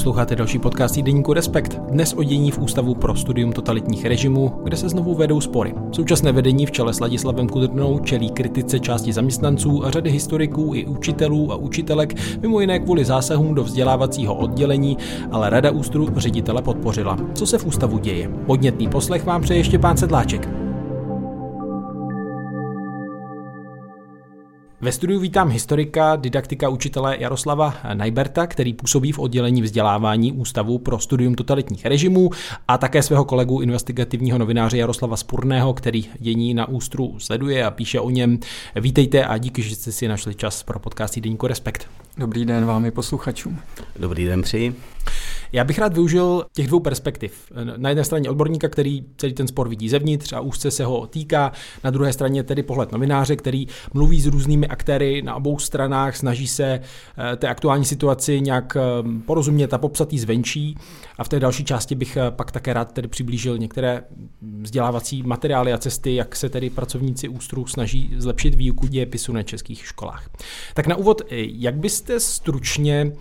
Posloucháte další podcast týdeníku Respekt. Dnes o dění v Ústavu pro studium totalitních režimů, kde se znovu vedou spory. Současné vedení v čele s Ladislavem Kudrnou čelí kritice části zaměstnanců a řady historiků i učitelů a učitelek, mimo jiné kvůli zásahům do vzdělávacího oddělení, ale Rada ústru ředitele podpořila. Co se v ústavu děje? Podnětný poslech vám přeje ještě pán Sedláček. Ve studiu vítám historika, didaktika učitele Jaroslava Najberta, který působí v oddělení vzdělávání Ústavu pro studium totalitních režimů a také svého kolegu investigativního novináře Jaroslava Spurného, který dění na Ústru sleduje a píše o něm. Vítejte a díky, že jste si našli čas pro podcast Týdeníku Respekt. Dobrý den vám i posluchačům. Dobrý den přeji. Já bych rád využil těch dvou perspektiv. Na jedné straně odborníka, který celý ten spor vidí zevnitř a úzce se ho týká, na druhé straně tedy pohled novináře, který mluví s různými aktéry na obou stranách, snaží se eh, té aktuální situaci nějak eh, porozumět a popsat jí zvenčí. A v té další části bych eh, pak také rád tedy přiblížil některé vzdělávací materiály a cesty, jak se tedy pracovníci ústru snaží zlepšit výuku dějepisu na českých školách. Tak na úvod, jak byste stručně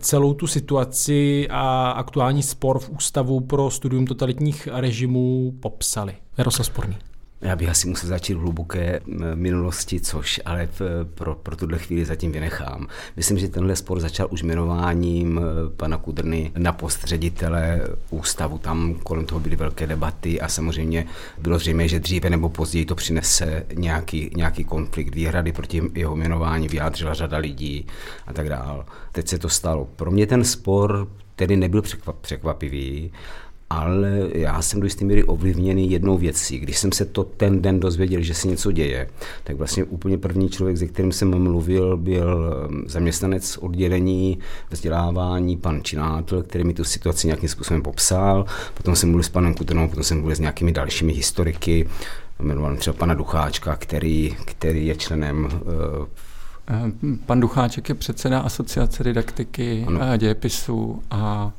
celou tu situaci a aktuální spor v Ústavu pro studium totalitních režimů popsali. Jaroslav Sporný. Já bych asi musel začít v hluboké minulosti, což ale pro, pro tuhle chvíli zatím vynechám. Myslím, že tenhle spor začal už jmenováním pana Kudrny na post ředitele ústavu. Tam kolem toho byly velké debaty a samozřejmě bylo zřejmé, že dříve nebo později to přinese nějaký, nějaký konflikt. Výhrady proti jeho jmenování vyjádřila řada lidí a tak dále. Teď se to stalo. Pro mě ten spor tedy nebyl překvapivý, ale já jsem do jisté míry ovlivněný jednou věcí. Když jsem se to ten den dozvěděl, že se něco děje, tak vlastně úplně první člověk, se kterým jsem mluvil, byl um, zaměstnanec oddělení vzdělávání, pan Činátl, který mi tu situaci nějakým způsobem popsal. Potom jsem mluvil s panem Kutrnou, potom jsem mluvil s nějakými dalšími historiky, jmenoval třeba pana Ducháčka, který, který je členem uh, Pan Ducháček je předseda asociace didaktiky ano. a dějepisu a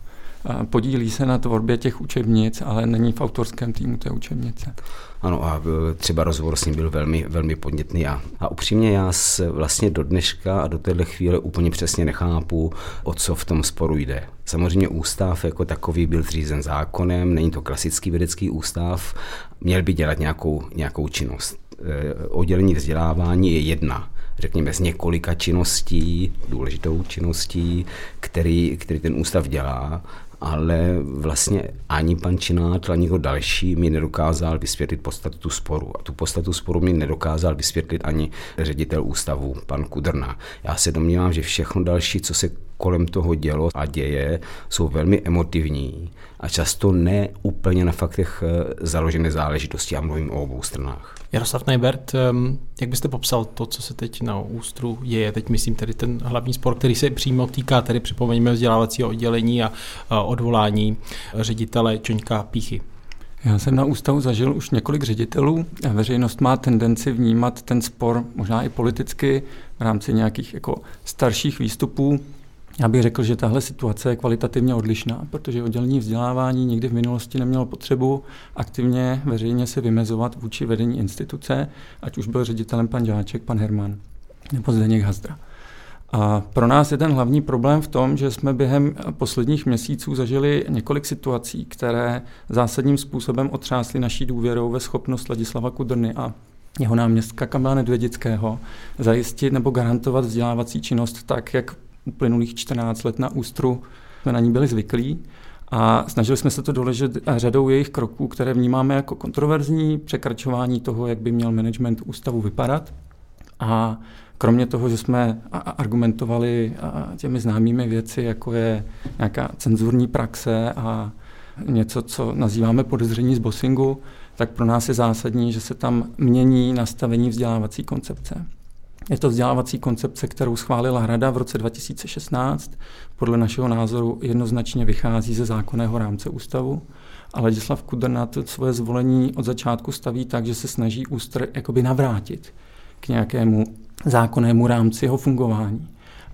podílí se na tvorbě těch učebnic, ale není v autorském týmu té učebnice. Ano a e, třeba rozhovor s ním byl velmi, velmi podnětný a, a upřímně já se vlastně do dneška a do téhle chvíle úplně přesně nechápu, o co v tom sporu jde. Samozřejmě ústav jako takový byl zřízen zákonem, není to klasický vědecký ústav, měl by dělat nějakou, nějakou činnost. E, oddělení vzdělávání je jedna řekněme, z několika činností, důležitou činností, který, který ten ústav dělá ale vlastně ani pan Činát, ani nikdo další mi nedokázal vysvětlit podstatu sporu. A tu podstatu sporu mi nedokázal vysvětlit ani ředitel ústavu, pan Kudrna. Já se domnívám, že všechno další, co se kolem toho dělo a děje, jsou velmi emotivní a často ne úplně na faktech eh, založené záležitosti. Já mluvím o obou stranách. Jaroslav Najbert, ehm, jak byste popsal to, co se teď na Ústru děje? Teď myslím tedy ten hlavní spor, který se přímo týká, tedy připomeňme vzdělávacího oddělení a odvolání ředitele Čoňka Píchy. Já jsem na ústavu zažil už několik ředitelů. Veřejnost má tendenci vnímat ten spor možná i politicky v rámci nějakých jako starších výstupů já bych řekl, že tahle situace je kvalitativně odlišná, protože oddělení vzdělávání nikdy v minulosti nemělo potřebu aktivně veřejně se vymezovat vůči vedení instituce, ať už byl ředitelem pan Žáček, pan Herman nebo Zdeněk Hazdra. A pro nás je ten hlavní problém v tom, že jsme během posledních měsíců zažili několik situací, které zásadním způsobem otřásly naší důvěrou ve schopnost Ladislava Kudrny a jeho náměstka Kamila Nedvědického zajistit nebo garantovat vzdělávací činnost tak, jak uplynulých 14 let na ústru jsme na ní byli zvyklí a snažili jsme se to doležet řadou jejich kroků, které vnímáme jako kontroverzní, překračování toho, jak by měl management ústavu vypadat. A kromě toho, že jsme argumentovali těmi známými věci, jako je nějaká cenzurní praxe a něco, co nazýváme podezření z bossingu, tak pro nás je zásadní, že se tam mění nastavení vzdělávací koncepce. Je to vzdělávací koncepce, kterou schválila Hrada v roce 2016. Podle našeho názoru jednoznačně vychází ze zákonného rámce ústavu. A Ladislav Kudrna to svoje zvolení od začátku staví tak, že se snaží ústr jakoby navrátit k nějakému zákonnému rámci jeho fungování.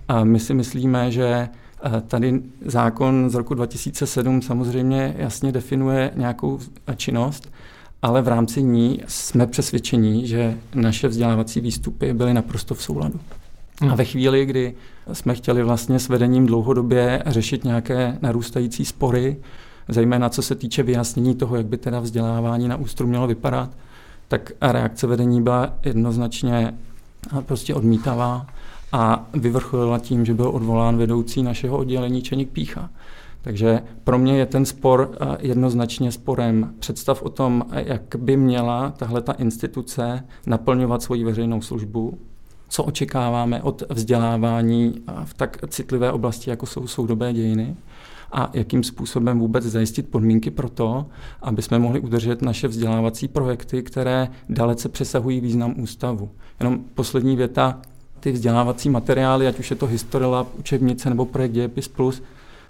A my si myslíme, že eh, Tady zákon z roku 2007 samozřejmě jasně definuje nějakou činnost, ale v rámci ní jsme přesvědčení, že naše vzdělávací výstupy byly naprosto v souladu. A ve chvíli, kdy jsme chtěli vlastně s vedením dlouhodobě řešit nějaké narůstající spory, zejména co se týče vyjasnění toho, jak by teda vzdělávání na ústru mělo vypadat, tak reakce vedení byla jednoznačně prostě odmítavá a vyvrcholila tím, že byl odvolán vedoucí našeho oddělení Čenik Pícha. Takže pro mě je ten spor eh, jednoznačně sporem. Představ o tom, jak by měla tahle ta instituce naplňovat svoji veřejnou službu, co očekáváme od vzdělávání v tak citlivé oblasti, jako jsou soudobé dějiny? A jakým způsobem vůbec zajistit podmínky pro to, aby jsme mohli udržet naše vzdělávací projekty, které dalece přesahují význam ústavu. Jenom poslední věta, ty vzdělávací materiály, ať už je to Historilab, učebnice nebo projekt Dějepis Plus,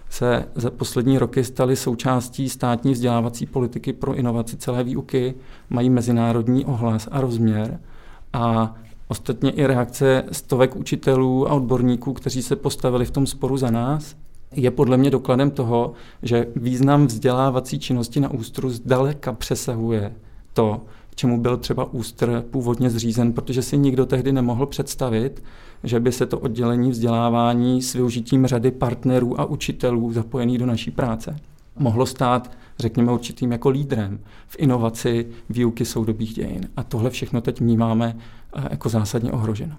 se za poslední roky staly součástí státní vzdělávací politiky pro inovaci celé výuky, mají mezinárodní ohlas a rozměr a ostatně i reakce stovek učitelů a odborníků, kteří se postavili v tom sporu za nás, je podle mě dokladem toho, že význam vzdělávací činnosti na ústru zdaleka přesahuje to, k čemu byl třeba ústr původně zřízen, protože si nikdo tehdy nemohl představit, že by se to oddělení vzdělávání s využitím řady partnerů a učitelů zapojených do naší práce mohlo stát, řekněme, určitým jako lídrem v inovaci výuky soudobých dějin. A tohle všechno teď vnímáme eh, jako zásadně ohroženo.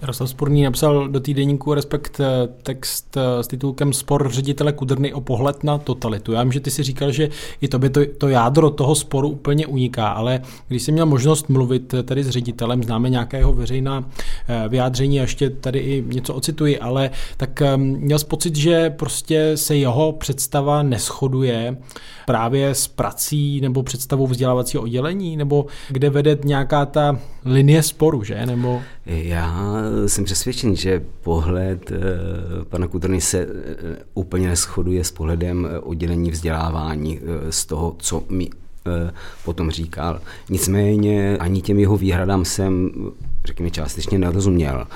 Jaroslav Sporný napsal do týdeníku Respekt eh, text eh, s titulkem Spor ředitele Kudrny o pohled na totalitu. Já vím, že ty si říkal, že i tobě to, to jádro toho sporu úplně uniká, ale když jsi měl možnost mluvit eh, tady s ředitelem, známe nějakého veřejná vyjádření, a ještě tady i něco ocituji, ale tak měl jsi pocit, že prostě se jeho představa neschoduje právě s prací nebo představou vzdělávacího oddělení, nebo kde vede nějaká ta linie sporu, že? Nebo... Já jsem přesvědčen, že pohled eh, pana Kudrny se eh, úplně neschoduje s pohledem eh, oddělení vzdělávání z toho, co mi potom říkal. Nicméně ani těm jeho výhradám jsem řekněme, částečně nerozuměl.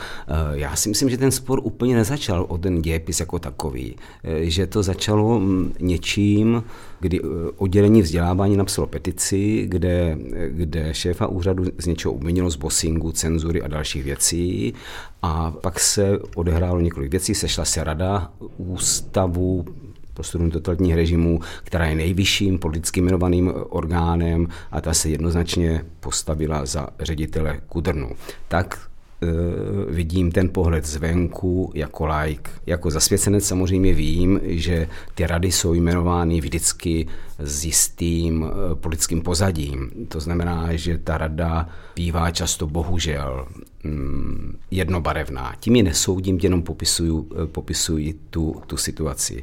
Já si myslím, že ten spor úplně nezačal o ten dějepis jako takový, že to začalo mm, něčím, kdy oddělení vzdělávání napsalo petici, kde, kde šéfa úřadu z něčeho obvinilo z bossingu, cenzury a dalších věcí a pak se odehrálo několik věcí, sešla se rada ústavu prostředům totalitních režimů, která je nejvyšším politicky jmenovaným orgánem a ta se jednoznačně postavila za ředitele Kudrnu. Tak vidím ten pohled zvenku jako like. Jako zasvěcenec samozřejmě vím, že ty rady jsou jmenovány vždycky s jistým e, politickým pozadím. To znamená, že ta rada bývá často bohužel Mm, jednobarevná. Tím ji nesoudím, jenom popisuju, eh, popisuji tu, tu situaci.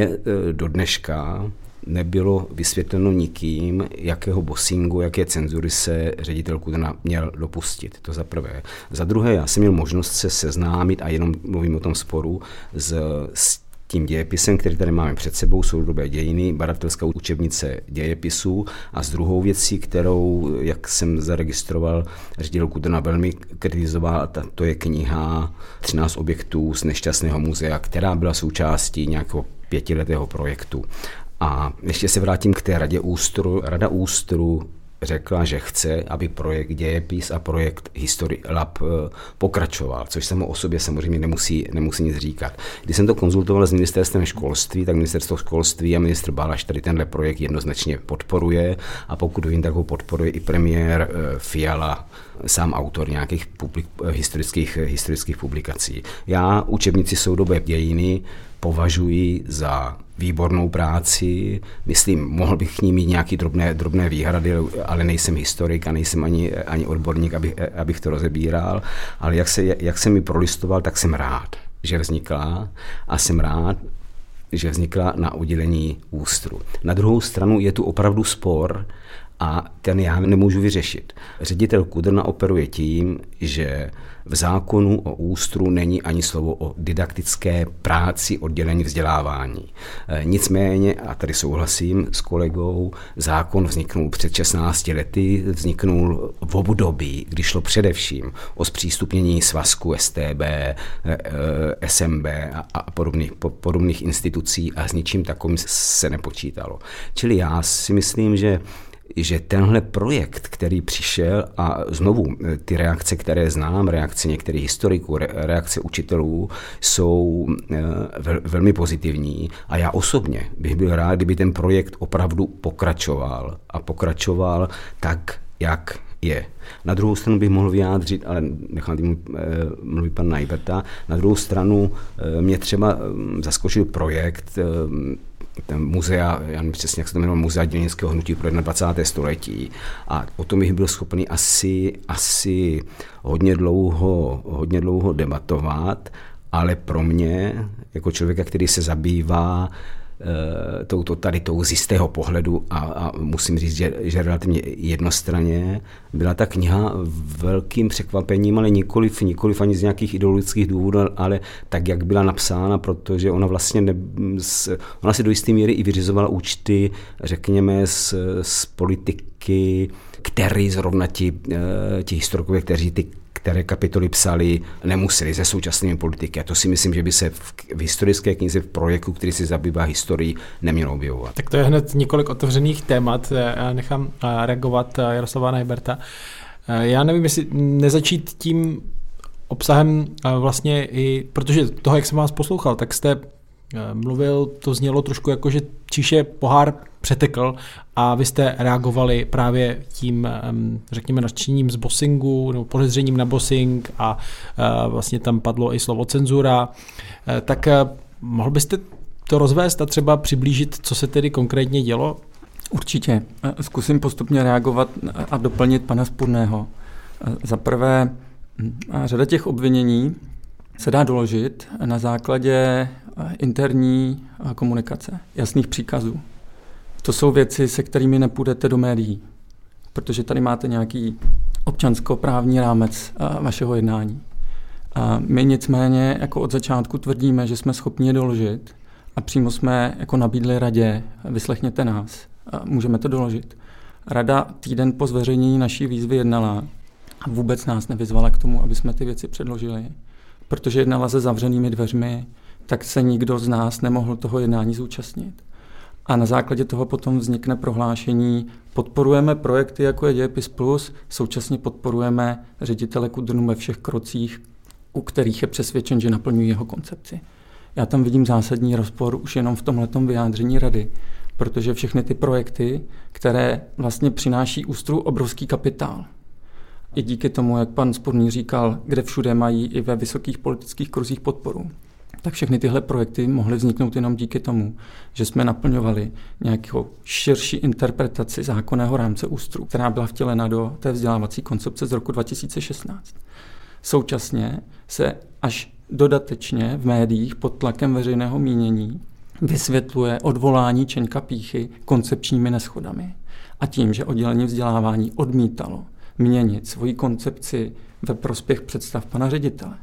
Eh, do dneška nebylo vysvětleno nikým, jakého bossingu, jaké cenzury se ředitel Kudrna měl dopustit. To za prvé. Za druhé, já jsem měl možnost se seznámit, a jenom mluvím o tom sporu, s, s tím dějepisem, který tady máme před sebou, jsou dobé dějiny, badatelská učebnice dějepisů a s druhou věcí, kterou, jak jsem zaregistroval, ředitel Kudrna velmi kritizoval, to je kniha 13 objektů z nešťastného muzea, která byla součástí nějakého pětiletého projektu. A ještě se vrátím k té radě ústru. Rada ústru řekla, že chce, aby projekt Dějepis a projekt History Lab eh, pokračoval, což samo o sobě samozřejmě nemusí, nemusí nic říkat. Když jsem to konzultoval s ministerstvem školství, tak ministerstvo školství a ministr Balaš tady tenhle projekt jednoznačně podporuje a pokud vím, tak ho podporuje i premiér eh, Fiala, sám autor nějakých publik, eh, historických, historických publikací. Já učebnici soudobé dějiny považuji za výbornou práci. Myslím, mohl bych k ní mít nějaké drobné, drobné výhrady, ale nejsem historik a nejsem ani, ani odborník, abych, abych to rozebíral. Ale jak se, jak se mi prolistoval, tak jsem rád, že vznikla a jsem rád, že vznikla na udělení ústru. Na druhou stranu je tu opravdu spor a ten já nemůžu vyřešit. Ředitel Kudrna operuje tím, že v zákonu o ústru není ani slovo o didaktické práci oddělení vzdělávání. E, nicméně, a tady souhlasím s kolegou, zákon vzniknul před 16 lety, vzniknul v období, kdy šlo především o zpřístupnění svazku STB, e, e, SMB a podobných, podobných institucí a s ničím takovým se nepočítalo. Čili já si myslím, že že tenhle projekt, který přišel a znovu eh, ty reakce, které znám, reakce některých historiků, reakce učitelů jsou eh, velmi pozitivní. A já osobně bych byl rád, kdyby ten projekt opravdu pokračoval. A pokračoval tak, jak je. Na druhou stranu bych mohl vyjádřit, ale nechám tím eh, mluvit pan Najberta, na druhou stranu mě třeba zaskočil projekt muzea, já nevím přesně, jak se to jmenuje, muzea dělnického hnutí pro 21. století. A o tom bych byl schopný asi, asi hodně, dlouho, hodně dlouho debatovat, ale pro mě, jako člověka, který se zabývá tou totalitou z jistého pohledu a, a musím říct, že, že relativně jednostranně byla ta kniha velkým překvapením, ale nikoliv, nikoliv ani z nějakých ideologických důvodů, ale tak, jak byla napsána, protože ona vlastně ne, ona si do jisté míry i vyřizovala účty, řekněme, z, z politiky, který zrovna ti, eh, ti historikové, kteří ty které kapitoly psali, nemuseli se současnými politiky. A to si myslím, že by se v, v historické knize v projektu, který se zabývá historií, nemělo objevovat. Tak to je hned několik otevřených témat. Já nechám eh, reagovat eh, Jaroslava Najberta. Eh, já nevím, jestli nezačít tím obsahem vlastně i, protože toho, jak jsem vás poslouchal, tak jste mluvil, to znělo trošku jako, že Číše pohár přetekl a vy jste reagovali právě tím, řekněme, nadšením z bossingu nebo podezřením na bossing a vlastně tam padlo i slovo cenzura. E, tak e, mohl byste to rozvést a třeba přiblížit, co se tedy konkrétně dělo? Určitě. Zkusím postupně reagovat a doplnit pana Spurného. Za prvé, řada těch obvinění se dá doložit na základě interní komunikace, jasných příkazů. To jsou věci, se kterými nepůjdete do médií, protože tady máte nějaký občanskoprávní rámec vašeho jednání. A my nicméně jako od začátku tvrdíme, že jsme schopni je doložit a přímo jsme jako nabídli radě, vyslechněte nás, a můžeme to doložit. Rada týden po zveřejnění naší výzvy jednala a vůbec nás nevyzvala k tomu, aby jsme ty věci předložili, protože jednala se zavřenými dveřmi, tak se nikdo z nás nemohl toho jednání zúčastnit. A na základě toho potom vznikne prohlášení, podporujeme projekty jako je Dějepis Plus, současně podporujeme ředitele Kudrnu ve všech krocích, u kterých je přesvědčen, že naplňují jeho koncepci. Já tam vidím zásadní rozpor už jenom v tomhletom vyjádření rady, protože všechny ty projekty, které vlastně přináší ústru obrovský kapitál, i díky tomu, jak pan Sporný říkal, kde všude mají i ve vysokých politických kruzích podporu, tak všechny tyhle projekty mohly vzniknout jenom díky tomu, že jsme naplňovali nějakou širší interpretaci zákonného rámce ústru, která byla vtělena do té vzdělávací koncepce z roku 2016. Současně se až dodatečně v médiích pod tlakem veřejného mínění vysvětluje odvolání Čeňka Píchy koncepčními neschodami a tím, že oddělení vzdělávání odmítalo měnit svoji koncepci ve prospěch představ pana ředitele.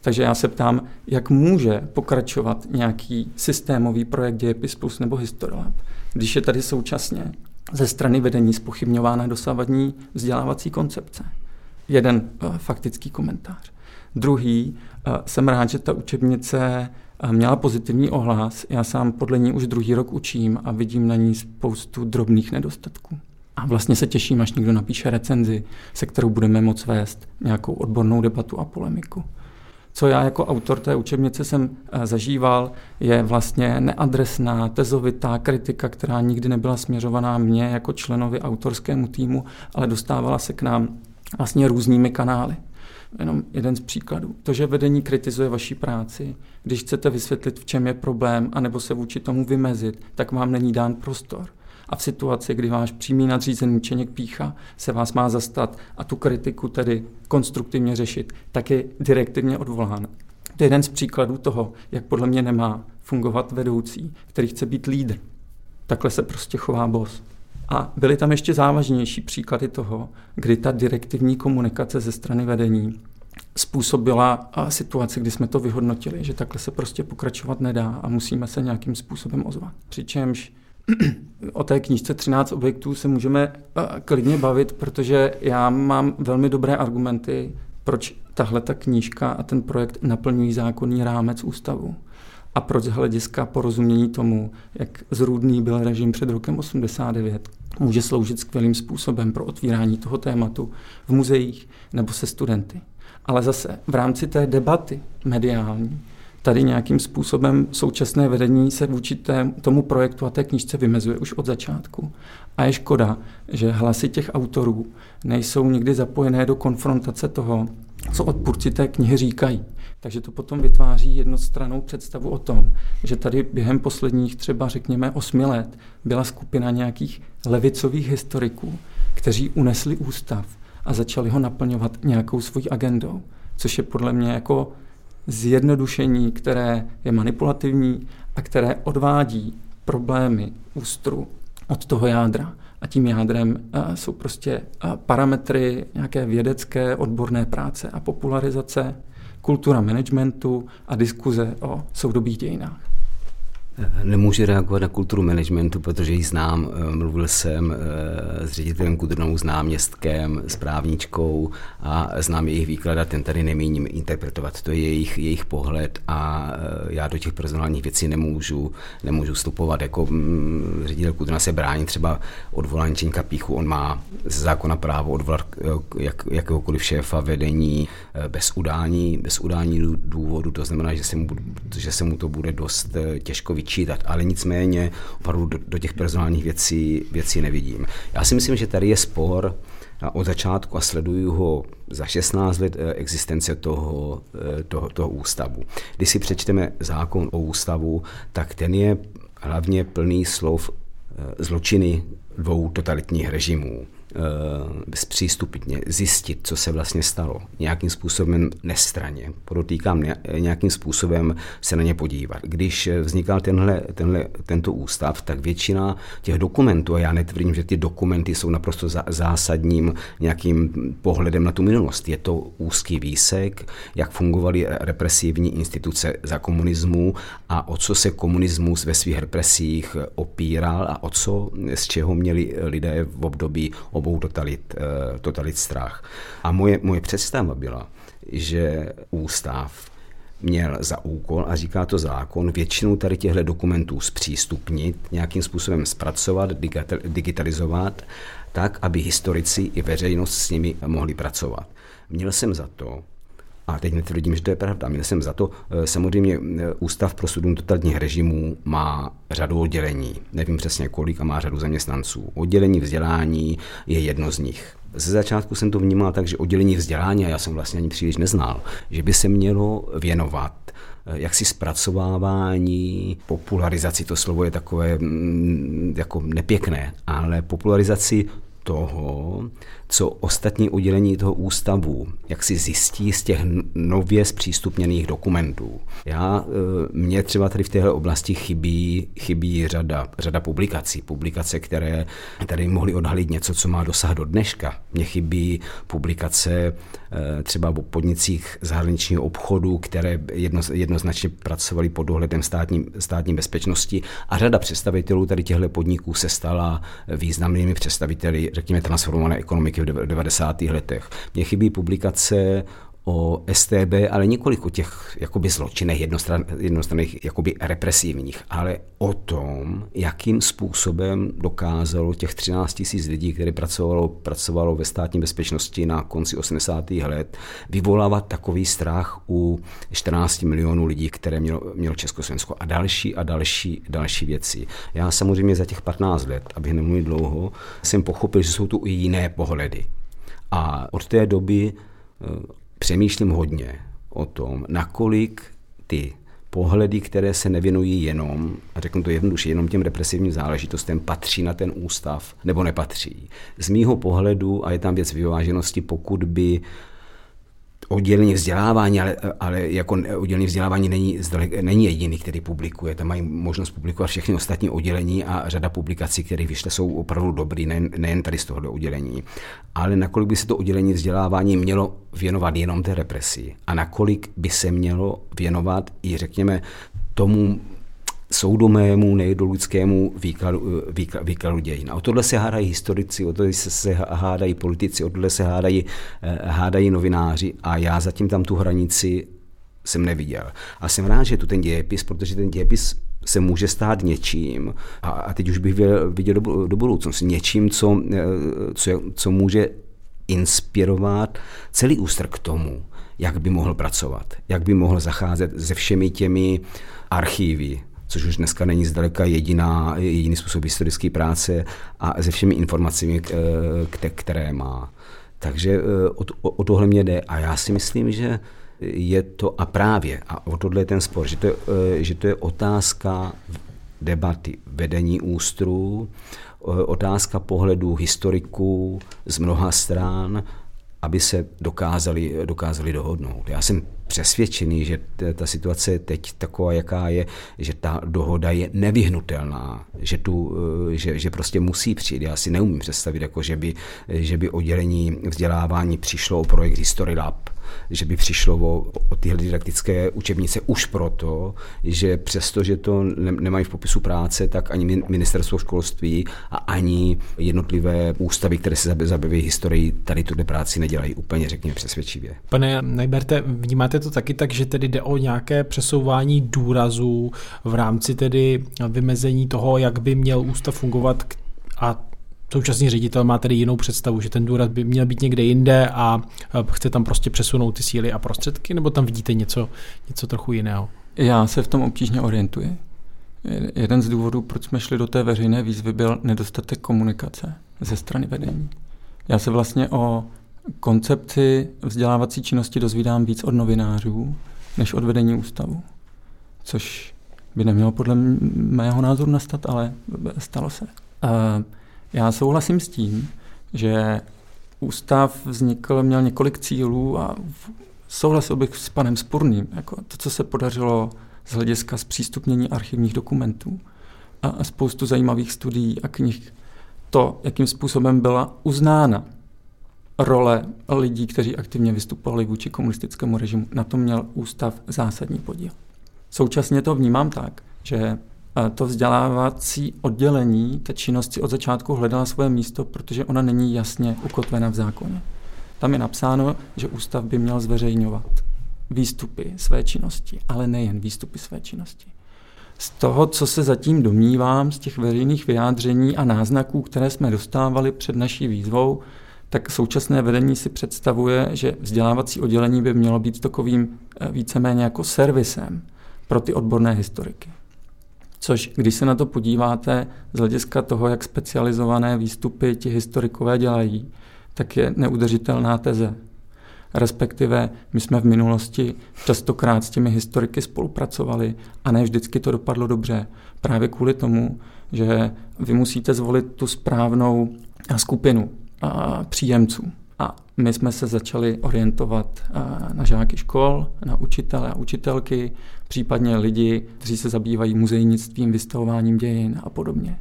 Takže já se ptám, jak může pokračovat nějaký systémový projekt Dějepis Plus nebo Historlab, když je tady současně ze strany vedení spochybňována dosávadní vzdělávací koncepce. Jeden uh, faktický komentář. Druhý, uh, jsem rád, že ta učebnice uh, měla pozitivní ohlas. Já sám podle ní už druhý rok učím a vidím na ní spoustu drobných nedostatků. A vlastně se těším, až někdo napíše recenzi, se kterou budeme moct vést nějakou odbornou debatu a polemiku co já jako autor té učebnice jsem eh, zažíval, je vlastně neadresná, tezovitá kritika, která nikdy nebyla směřovaná mně jako členovi autorskému týmu, ale dostávala se k nám vlastně různými kanály. Jenom jeden z příkladů. To, že vedení kritizuje vaší práci, když chcete vysvětlit, v čem je problém, anebo se vůči tomu vymezit, tak vám není dán prostor a v situaci, kdy váš přímý nadřízený Čeněk Pícha se vás má zastat a tu kritiku tedy konstruktivně řešit, tak je direktivně odvolán. To je jeden z příkladů toho, jak podle mě nemá fungovat vedoucí, který chce být lídr. Takhle se prostě chová boss. A byly tam ještě závažnější příklady toho, kdy ta direktivní komunikace ze strany vedení způsobila situaci, kdy jsme to vyhodnotili, že takhle se prostě pokračovat nedá a musíme se nějakým způsobem ozvat. Přičemž o té knížce 13 objektů se můžeme eh, klidně bavit, protože já mám velmi dobré argumenty, proč tahle ta knížka a ten projekt naplňují zákonný rámec ústavu. a proč z hlediska porozumění tomu, jak zrůdný byl režim před rokem 89, může sloužit skvělým způsobem pro otvírání toho tématu v muzeích nebo se studenty. Ale zase v rámci té debaty mediální tady nějakým způsobem současné vedení se vůči tomu projektu a té knížce vymezuje už od začátku. A je škoda, že hlasy těch autorů nejsou nikdy zapojené do konfrontace toho, co odpůrci té knihy říkají. Takže to potom vytváří jednostranou představu o tom, že tady během posledních třeba řekněme osmi let byla skupina nějakých levicových historiků, kteří unesli ústav a začali ho naplňovat nějakou svojí agendou, což je podle mě jako zjednodušení, které je manipulativní a které odvádí problémy ústru od toho jádra. A tím jádrem uh, jsou prostě uh, parametry nějaké vědecké, odborné práce a popularizace, kultura managementu a diskuze o soudobých dějinách. Nemůžu reagovat na kulturu managementu, protože ji znám. Eh, mluvil jsem eh, s ředitelem Kudrnou, s náměstkem, s právničkou a znám jejich výklad a ten tady nemíním interpretovat. To je jejich, jejich pohled a eh, já do těch personálních věcí nemůžu, nemůžu vstupovat. Jako mm, ředitel Kudrna se brání třeba odvolání Čenka Píchu. On má ze zákona právo odvolat jak, jakéhokoliv šéfa vedení bez udání, bez udání důvodu. To znamená, že se mu, že se mu to bude dost těžko vyčítat vyčítat, ale nicméně opravdu do, do těch personálních věcí, věcí nevidím. Já si myslím, že tady je spor od začátku a sleduju ho za 16 let eh, existence toho, eh, toho, toho ústavu. Když si přečteme zákon o ústavu, tak ten je hlavně plný slov eh, zločiny dvou totalitních režimů. Eh, zpřístupně, zjistit, co se vlastně stalo, nějakým způsobem nestraně, podotýkám nějakým způsobem se na ně podívat. Když vznikal tenhle, tenhle, tento ústav, tak většina těch dokumentů, a já netvrdím, že ty dokumenty jsou naprosto zásadním nějakým pohledem na tu minulost, je to úzký výsek, jak fungovaly represivní instituce za komunismu a o co se komunismus ve svých represích opíral a o co, z čeho měli lidé v období obou totalit, eh, totalit strach. A moje, moje představa byla, že ústav měl za úkol, a říká to zákon, většinu tady těchto dokumentů zpřístupnit, nějakým způsobem zpracovat, digitalizovat, tak, aby historici i veřejnost s nimi mohli pracovat. Měl jsem za to, a teď netvrdím, že to je pravda. Měl jsem za to, eh, samozřejmě eh, Ústav pro studium totalitních režimů má řadu oddělení. Nevím přesně kolik a má řadu zaměstnanců. Oddělení vzdělání je jedno z nich. Ze začátku jsem to vnímal tak, že oddělení vzdělání, a já jsem vlastně ani příliš neznal, že by se mělo věnovat eh, jaksi zpracovávání, popularizaci, to slovo je takové mm, jako nepěkné, ale popularizaci toho, co ostatní oddělení toho ústavu, jak si zjistí z těch nově zpřístupněných dokumentů. Já, e, mě třeba tady v téhle oblasti chybí, chybí řada, řada publikací. Publikace, které tady mohly odhalit něco, co má dosah do dneška. Mně chybí publikace e, třeba o podnicích zahraničního obchodu, které jedno, jednoznačně pracovali pod dohledem státní, státní bezpečnosti a řada představitelů tady těchto podniků se stala významnými představiteli, řekněme, transformované ekonomiky v 90. letech. Mně chybí publikace o STB, ale několik o těch jakoby zločinech jednostran, jednostranných jakoby represivních, ale o tom, jakým způsobem dokázalo těch 13 tisíc lidí, které pracovalo, pracovalo ve státní bezpečnosti na konci 80. let, vyvolávat takový strach u 14 milionů lidí, které mělo, mělo Československo a další a další, další věci. Já samozřejmě za těch 15 let, abych nemluvil dlouho, jsem pochopil, že jsou tu i jiné pohledy. A od té doby přemýšlím hodně o tom, nakolik ty pohledy, které se nevěnují jenom, a řeknu to jednoduše, jenom těm represivním záležitostem, patří na ten ústav nebo nepatří. Z mýho pohledu, a je tam věc vyváženosti, pokud by oddělení vzdělávání, ale, ale jako oddělení vzdělávání není, není jediný, který publikuje. Tam mají možnost publikovat všechny ostatní oddělení a řada publikací, které vyšly, jsou opravdu dobrý, nejen, nejen tady z tohoto oddělení. Ale nakolik by se to oddělení vzdělávání mělo věnovat jenom té represi a nakolik by se mělo věnovat i, řekněme, tomu soudomému, nejedolidskému výkladu, výkladu, výkladu dějin. A o tohle se hádají historici, o tohle se, se hádají politici, o tohle se hádají, eh, hádají novináři a já zatím tam tu hranici jsem neviděl. A jsem rád, že je tu ten dějepis, protože ten dějepis se může stát něčím, a, a teď už bych viděl, viděl do, do budoucnosti, něčím, co, eh, co, co může inspirovat celý ústr k tomu, jak by mohl pracovat, jak by mohl zacházet se všemi těmi archívy, což už dneska není zdaleka jediná, jediný způsob historické práce a se všemi informacemi, které má. Takže o, o, o tohle mě jde a já si myslím, že je to a právě, a o tohle je ten spor, že to je, že to je otázka debaty vedení ústrů, otázka pohledu historiků z mnoha stran, aby se dokázali, dokázali dohodnout. Já jsem přesvědčený, že ta situace je teď taková, jaká je, že ta dohoda je nevyhnutelná, že, tu, že, že prostě musí přijít. Já si neumím představit, jako že, by, že by oddělení vzdělávání přišlo o projekt History Lab, že by přišlo o, o tyhle didaktické učebnice už proto, že přesto, že to ne, nemají v popisu práce, tak ani ministerstvo školství a ani jednotlivé ústavy, které se zabývají historií, tady tuhle práci nedělají úplně, řekněme, přesvědčivě. Pane Najberte, vnímáte to taky tak, že tedy jde o nějaké přesouvání důrazů v rámci tedy vymezení toho, jak by měl ústav fungovat a současný ředitel má tedy jinou představu, že ten důraz by měl být někde jinde a chce tam prostě přesunout ty síly a prostředky, nebo tam vidíte něco, něco trochu jiného? Já se v tom obtížně orientuji. Jeden z důvodů, proč jsme šli do té veřejné výzvy, byl nedostatek komunikace ze strany vedení. Já se vlastně o koncepci vzdělávací činnosti dozvídám víc od novinářů, než od vedení ústavu. Což by nemělo podle mého názoru nastat, ale stalo se. Já souhlasím s tím, že ústav vznikl, měl několik cílů a souhlasil bych s panem Spurným. Jako to, co se podařilo z hlediska zpřístupnění archivních dokumentů a spoustu zajímavých studií a knih, to, jakým způsobem byla uznána role lidí, kteří aktivně vystupovali vůči komunistickému režimu, na tom měl ústav zásadní podíl. Současně to vnímám tak, že to vzdělávací oddělení té činnosti od začátku hledala svoje místo, protože ona není jasně ukotvena v zákoně. Tam je napsáno, že ústav by měl zveřejňovat výstupy své činnosti, ale nejen výstupy své činnosti. Z toho, co se zatím domnívám, z těch veřejných vyjádření a náznaků, které jsme dostávali před naší výzvou, tak současné vedení si představuje, že vzdělávací oddělení by mělo být takovým eh, víceméně jako servisem pro ty odborné historiky. Což, když se na to podíváte z hlediska toho, jak specializované výstupy ti historikové dělají, tak je neudržitelná teze. Respektive my jsme v minulosti častokrát s těmi historiky spolupracovali a ne vždycky to dopadlo dobře. Právě kvůli tomu, že vy musíte zvolit tu správnou skupinu příjemců. My jsme se začali orientovat na žáky škol, na učitele a učitelky, případně lidi, kteří se zabývají muzejnictvím, vystavováním dějin a podobně.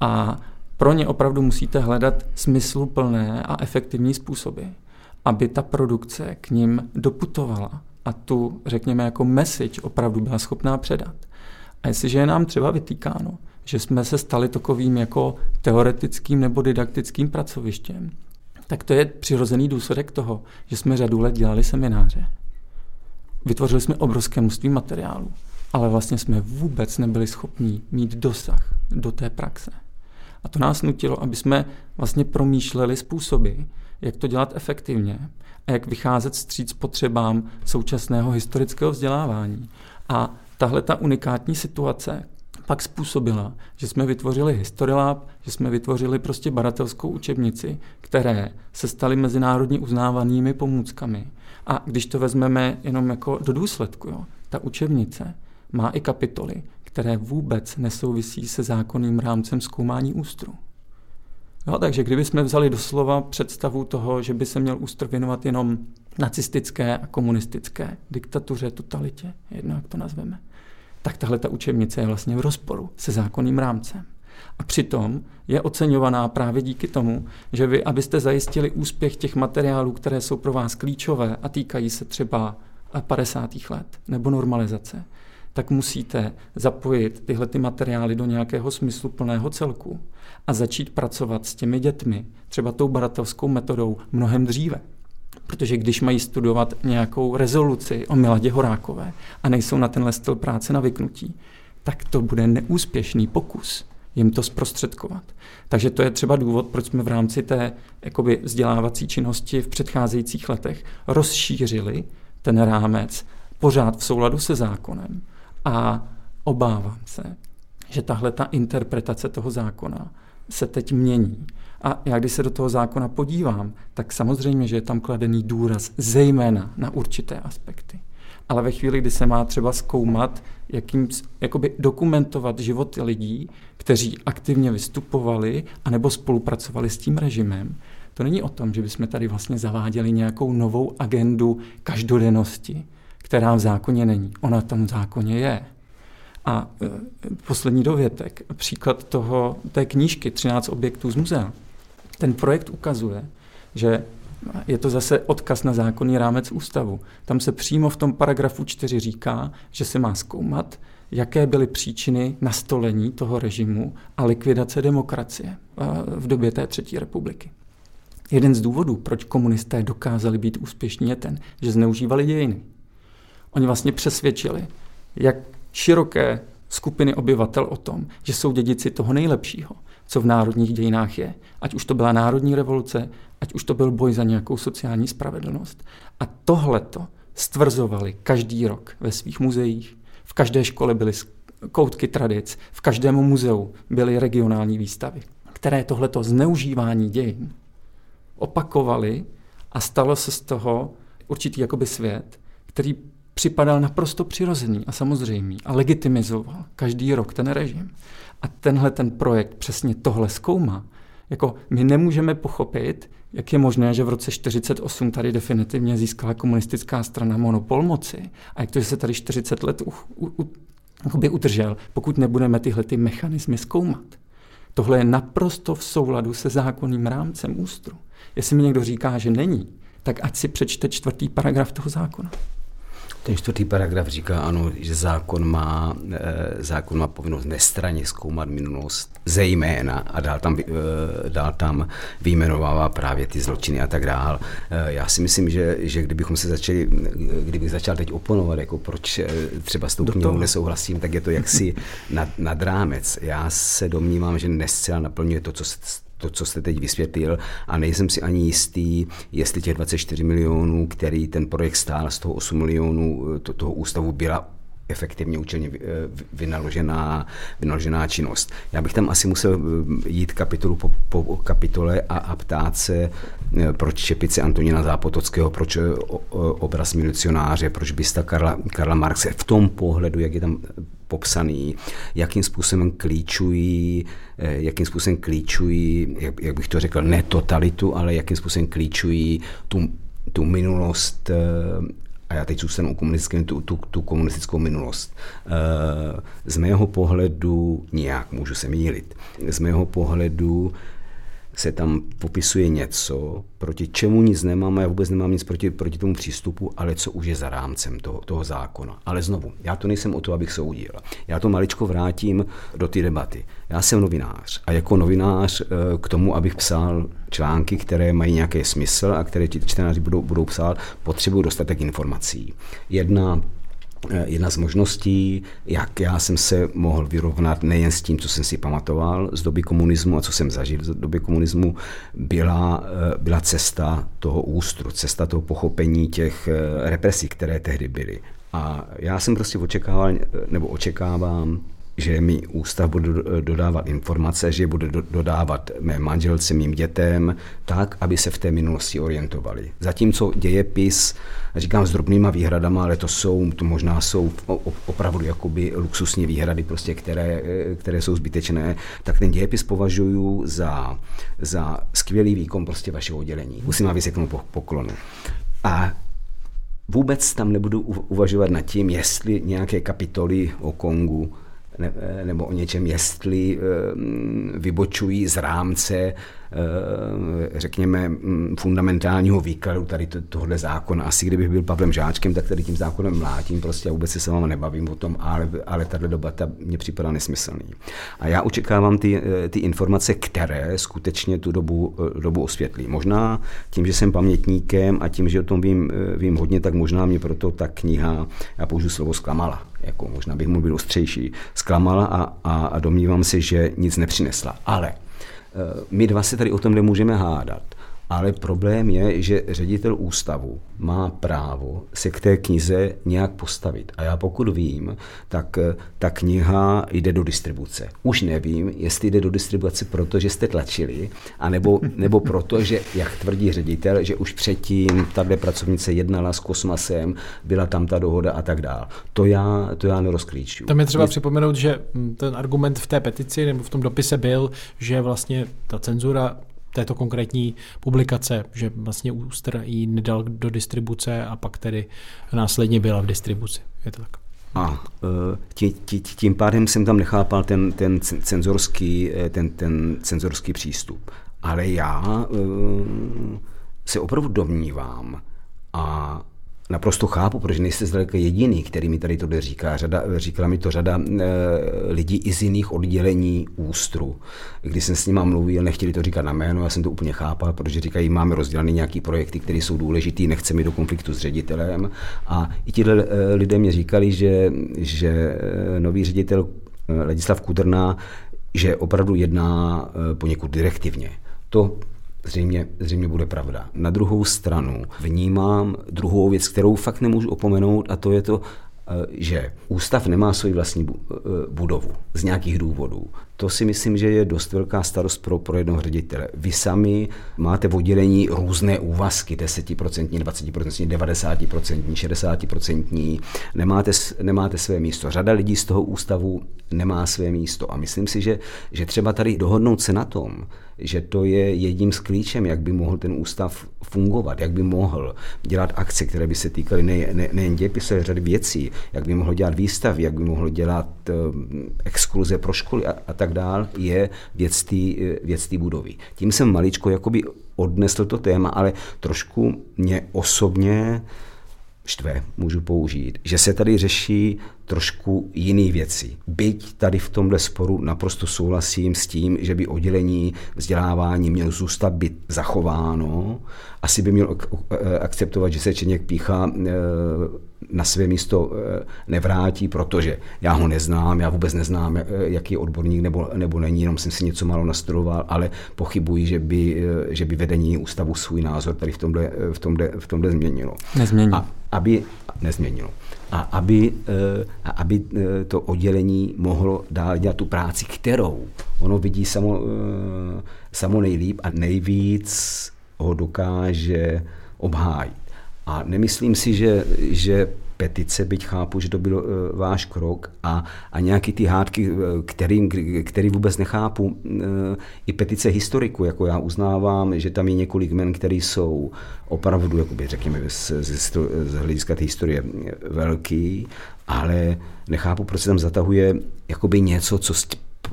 A pro ně opravdu musíte hledat smysluplné a efektivní způsoby, aby ta produkce k ním doputovala a tu, řekněme, jako message opravdu byla schopná předat. A jestliže je nám třeba vytýkáno, že jsme se stali takovým jako teoretickým nebo didaktickým pracovištěm, tak to je přirozený důsledek toho, že jsme řadu let dělali semináře. Vytvořili jsme obrovské množství materiálu, ale vlastně jsme vůbec nebyli schopni mít dosah do té praxe. A to nás nutilo, aby jsme vlastně promýšleli způsoby, jak to dělat efektivně a jak vycházet stříc potřebám současného historického vzdělávání. A tahle ta unikátní situace, pak způsobila, že jsme vytvořili Historylab, že jsme vytvořili prostě badatelskou učebnici, které se staly mezinárodně uznávanými pomůckami. A když to vezmeme jenom jako do důsledku, jo, ta učebnice má i kapitoly, které vůbec nesouvisí se zákonným rámcem zkoumání ústru. Jo, takže kdybychom vzali doslova představu toho, že by se měl ústr věnovat jenom nacistické a komunistické diktatuře, totalitě, jedno jak to nazveme, tak tahle ta učebnice je vlastně v rozporu se zákonným rámcem. A přitom je oceňovaná právě díky tomu, že vy, abyste zajistili úspěch těch materiálů, které jsou pro vás klíčové a týkají se třeba 50. let nebo normalizace, tak musíte zapojit tyhle ty materiály do nějakého smysluplného celku a začít pracovat s těmi dětmi, třeba tou baratelskou metodou, mnohem dříve. Protože když mají studovat nějakou rezoluci o Miladě Horákové a nejsou na tenhle styl práce navyknutí, tak to bude neúspěšný pokus jim to zprostředkovat. Takže to je třeba důvod, proč jsme v rámci té jakoby, vzdělávací činnosti v předcházejících letech rozšířili ten rámec pořád v souladu se zákonem. A obávám se, že tahle ta interpretace toho zákona se teď mění. A já když se do toho zákona podívám, tak samozřejmě, že je tam kladený důraz zejména na určité aspekty. Ale ve chvíli, kdy se má třeba zkoumat, jakým, jakoby dokumentovat životy lidí, kteří aktivně vystupovali anebo spolupracovali s tím režimem, to není o tom, že bychom tady vlastně zaváděli nějakou novou agendu každodennosti, která v zákoně není. Ona v tom zákoně je. A e, poslední dovětek, příklad toho, té knížky 13 objektů z muzea. Ten projekt ukazuje, že je to zase odkaz na zákonný rámec ústavu. Tam se přímo v tom paragrafu 4 říká, že se má zkoumat, jaké byly příčiny nastolení toho režimu a likvidace demokracie e, v době té třetí republiky. Jeden z důvodů, proč komunisté dokázali být úspěšní, je ten, že zneužívali dějiny. Oni vlastně přesvědčili, jak široké skupiny obyvatel o tom, že jsou dědici toho nejlepšího, co v národních dějinách je. Ať už to byla národní revoluce, ať už to byl boj za nějakou sociální spravedlnost. A tohleto stvrzovali každý rok ve svých muzeích. V každé škole byly koutky tradic, v každém muzeu byly regionální výstavy, které tohleto zneužívání dějin opakovali a stalo se z toho určitý jakoby svět, který připadal naprosto přirozený a samozřejmý a legitimizoval každý rok ten režim. A tenhle ten projekt přesně tohle zkoumá. Jako my nemůžeme pochopit, jak je možné, že v roce 48 tady definitivně získala komunistická strana monopol moci a jak to, že se tady 40 let u, u, u, udržel, pokud nebudeme tyhle ty mechanismy zkoumat. Tohle je naprosto v souladu se zákonným rámcem ústru. Jestli mi někdo říká, že není, tak ať si přečte čtvrtý paragraf toho zákona. Ten čtvrtý paragraf říká, ano, že zákon má, e, zákon má povinnost nestraně zkoumat minulost, zejména, a dál tam, e, dál tam vyjmenovává právě ty zločiny a tak dál. E, já si myslím, že, že kdybychom se začali, kdybych začal teď oponovat, jako proč třeba s tou knihou nesouhlasím, tak je to jaksi nad, nad rámec. Já se domnívám, že nescela naplňuje to, co se to, co jste teď vysvětlil a nejsem si ani jistý, jestli těch 24 milionů, který ten projekt stál z toho 8 milionů to, toho ústavu byla efektivně účelně eh, vynaložená, vynaložená činnost. Já bych tam asi musel eh, jít kapitolu po, po kapitole a, a ptát se, eh, proč čepice Antonína Zápotockého, proč obraz milicionáře, proč bysta Karla, Karla Marxe v tom pohledu, jak je tam popsaný, jakým způsobem klíčují, jakým způsobem klíčují, jak, jak bych to řekl, ne totalitu, ale jakým způsobem klíčují tu, tu minulost a já teď zůstanu u komunistickém, tu, tu, tu komunistickou minulost. Eh, z mého pohledu, nějak můžu se mýlit, z mého pohledu se tam popisuje něco, proti čemu nic nemám, já vůbec nemám nic proti, proti tomu přístupu, ale co už je za rámcem toho, toho zákona. Ale znovu, já to nejsem o to, abych soudil. Já to maličko vrátím do té debaty. Já jsem novinář a jako novinář eh, k tomu, abych psal články, které mají nějaký smysl a které ti čtenáři budou, budou psát, potřebuji dostatek informací. Jedna jedna z možností, jak já jsem se mohl vyrovnat nejen s tím, co jsem si pamatoval z doby komunismu a co jsem zažil z doby komunismu, byla, eh, byla cesta toho ústru, cesta toho pochopení těch eh, represí, které tehdy byly. A já jsem prostě očekával, nebo očekávám že mi ústav bude dodávat informace, že bude dodávat mé manželce, mým dětem, tak, aby se v té minulosti orientovali. Zatímco dějepis, říkám s drobnýma výhradama, ale to jsou, to možná jsou opravdu jakoby luxusní výhrady, prostě, které, které jsou zbytečné, tak ten dějepis považuji za, za skvělý výkon prostě vašeho oddělení. Musím vám vyseknout poklonu. A vůbec tam nebudu uvažovat nad tím, jestli nějaké kapitoly o Kongu ne, nebo o něčem, jestli vybočují z rámce řekněme, fundamentálního výkladu tady to, tohle zákona. Asi kdybych byl Pavlem Žáčkem, tak tady tím zákonem mlátím prostě a vůbec se s váma nebavím o tom, ale, ale tahle debata mě připadá nesmyslný. A já očekávám ty, ty informace, které skutečně tu dobu, dobu osvětlí. Možná tím, že jsem pamětníkem a tím, že o tom vím, vím hodně, tak možná mě proto ta kniha, já použiju slovo zklamala, jako možná bych mohl být ostřejší, zklamala a, a, a domnívám se, že nic nepřinesla. Ale eh, my dva se tady o tom nemůžeme hádat. Ale problém je, že ředitel ústavu má právo se k té knize nějak postavit. A já pokud vím, tak eh, ta kniha jde do distribuce. Už nevím, jestli jde do distribuce proto, že jste tlačili, anebo, nebo proto, že, jak tvrdí ředitel, že už předtím tahle pracovnice jednala s kosmasem, byla tam ta dohoda a tak dál. To já, to já nerozklíčuju. Tam je třeba je... připomenout, že hm, ten argument v té petici nebo v tom dopise byl, že vlastně ta cenzura této konkrétní publikace, že vlastně Ústr ji nedal do distribuce a pak tedy následně byla v distribuci. Je to tak? A e, tí, tím pádem jsem tam nechápal ten, ten cenzorský, e, ten, ten cenzorský přístup. Ale já e, se opravdu domnívám a naprosto chápu, protože nejste zdaleka jediný, který mi tady tohle říká. Řada, říkala mi to řada e, lidí i z jiných oddělení ústru. Když jsem s nimi mluvil, nechtěli to říkat na jméno, já jsem to úplně chápal, protože říkají, máme rozdělené nějaké projekty, které jsou důležité, nechceme do konfliktu s ředitelem. A i ti e, lidé mě říkali, že, že e, nový ředitel Ladislav Kudrna, že opravdu jedná poněkud direktivně. To zřejmě, zřejmě bude pravda. Na druhou stranu vnímám druhou věc, kterou fakt nemůžu opomenout, a to je to, eh, že ústav nemá svoji vlastní eh, budovu z nějakých důvodů. To si myslím, že je dost velká starost pro, pro jednoho ředitele. Vy sami máte v oddělení různé úvazky, 10%, 20%, 90%, 60%, nemáte, nemáte své místo. Řada lidí z toho ústavu nemá své místo a myslím si, že, že třeba tady dohodnout se na tom, že to je jedním z klíčem, jak by mohl ten ústav fungovat, jak by mohl dělat akce, které by se týkaly ne, ne, nejen dějepisu, ale řady věcí, jak by mohl dělat výstavy, jak by mohl dělat uh, exkurze pro školy a, a tak dál, je věc té věc budovy. Tím jsem maličko jakoby odnesl to téma, ale trošku mě osobně štve, můžu použít, že se tady řeší trošku jiné věci. Byť tady v tomhle sporu naprosto souhlasím s tím, že by oddělení vzdělávání mělo zůstat být zachováno, asi by měl akceptovat, že se Čeněk Pícha eh, na své místo eh, nevrátí, protože já ho neznám, já vůbec neznám, eh, jaký je odborník nebo, nebo není, jenom jsem si něco málo nastudoval, ale pochybuji, že by, že by vedení ústavu svůj názor tady v tomhle, v tomhle, v tomhle změnilo. Nezmění. A, aby nezměnilo a aby, eh, a aby eh, to oddělení mohlo dál dělat tu práci, kterou ono vidí samo, eh, samo nejlíp a nejvíc ho dokáže obhájit. A nemyslím si, že, že petice, byť chápu, že to byl uh, váš krok a, a nějaký ty hádky, který, který vůbec nechápu, uh, i petice historiku, jako já uznávám, že tam je několik men, které jsou opravdu, jakoby, řekněme, z, z, z hlediska té historie velký, ale nechápu, proč se tam zatahuje jakoby něco, co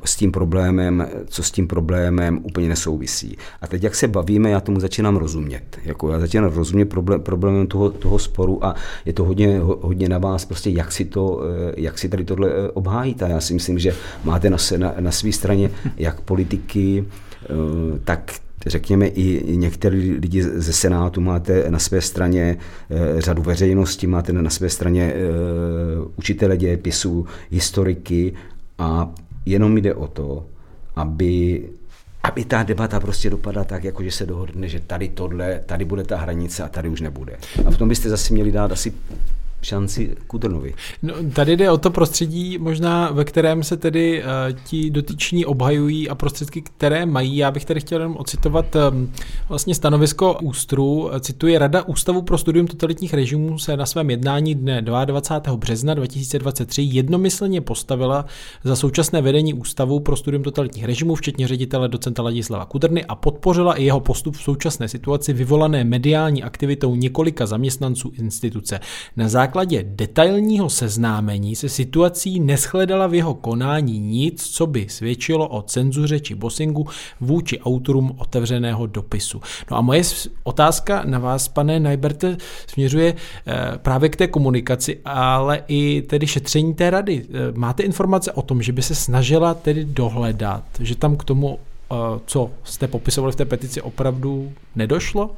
s tím problémem, co s tím problémem úplně nesouvisí. A teď, jak se bavíme, já tomu začínám rozumět. Jako já začínám rozumět problém, problémem toho, toho sporu a je to hodně, hodně na vás, prostě jak si, to, eh, jak si tady tohle eh, obhájíte. Já si myslím, že máte na, na, na své straně jak politiky, eh, tak řekněme i některý lidi ze Senátu máte na své straně řadu veřejnosti, máte na své straně učitele dějepisu, historiky a jenom jde o to, aby, aby ta debata prostě dopadla tak, jako že se dohodne, že tady tohle, tady bude ta hranice a tady už nebude. A v tom byste zase měli dát asi šanci Kudrnovi. No, tady jde o to prostředí, možná ve kterém se tedy uh, ti dotyční obhajují a prostředky, které mají. Já bych tady chtěl jenom ocitovat um, vlastně stanovisko Ústru. Cituje Rada Ústavu pro studium totalitních režimů se na svém jednání dne 22. března 2023 jednomyslně postavila za současné vedení Ústavu pro studium totalitních režimů, včetně ředitele docenta Ladislava Kudrny a podpořila i jeho postup v současné situaci vyvolané mediální aktivitou několika zaměstnanců instituce. Na základě detailního seznámení se situací neschledala v jeho konání nic, co by svědčilo o cenzuře či bossingu vůči autorům otevřeného dopisu. No a moje otázka na vás, pane Najberte, směřuje eh, právě k té komunikaci, ale i tedy šetření té rady. Eh, máte informace o tom, že by se snažila tedy dohledat, že tam k tomu, eh, co jste popisovali v té petici, opravdu nedošlo?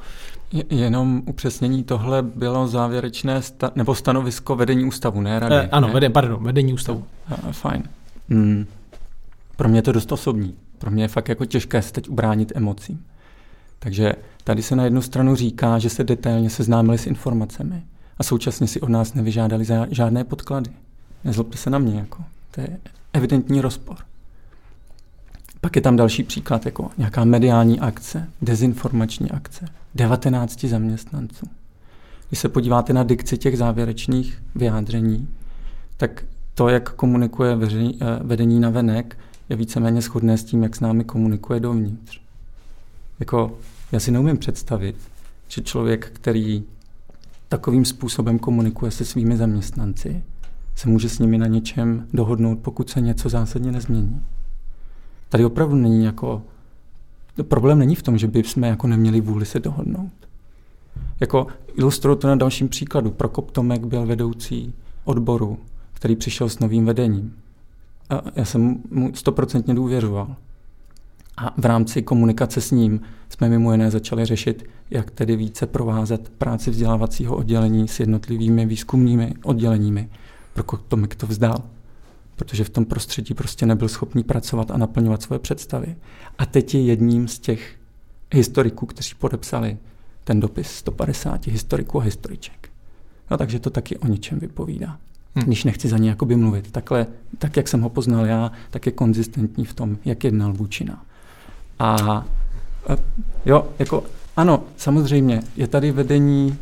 Jenom upřesnění, tohle bylo závěrečné sta- nebo stanovisko vedení ústavu, ne rady? Eh, ano, ne? Vede, pardon, vedení ústavu. Eh, fajn. Hmm. Pro mě je to dost osobní. Pro mě je fakt jako těžké se teď ubránit emocím. Takže tady se na jednu stranu říká, že se detailně seznámili s informacemi a současně si od nás nevyžádali žádné podklady. Nezlobte se na mě, jako. To je evidentní rozpor. Pak je tam další příklad, jako nějaká mediální akce, dezinformační akce, 19 zaměstnanců. Když se podíváte na dikci těch závěrečných vyjádření, tak to, jak komunikuje eh, vedení na venek, je víceméně shodné s tím, jak s námi komunikuje dovnitř. Jako, já si neumím představit, že člověk, který takovým způsobem komunikuje se svými zaměstnanci, se může s nimi na něčem dohodnout, pokud se něco zásadně nezmění. Tady opravdu není jako... Problém není v tom, že by jsme jako neměli vůli se dohodnout. Jako ilustruju to na dalším příkladu. Prokop Tomek byl vedoucí odboru, který přišel s novým vedením. A já jsem mu stoprocentně důvěřoval. A v rámci komunikace s ním jsme mimo jiné začali řešit, jak tedy více provázet práci vzdělávacího oddělení s jednotlivými výzkumnými odděleními. Prokop Tomek to vzdal protože v tom prostředí prostě nebyl schopný pracovat a naplňovat svoje představy. A teď je jedním z těch historiků, kteří podepsali ten dopis 150 historiků a historiček. No takže to taky o něčem vypovídá. Hmm. Když nechci za ně jakoby mluvit. Takhle, tak jak jsem ho poznal já, tak je konzistentní v tom, jak jednal Vůčina. A jo, jako ano, samozřejmě, je tady vedení,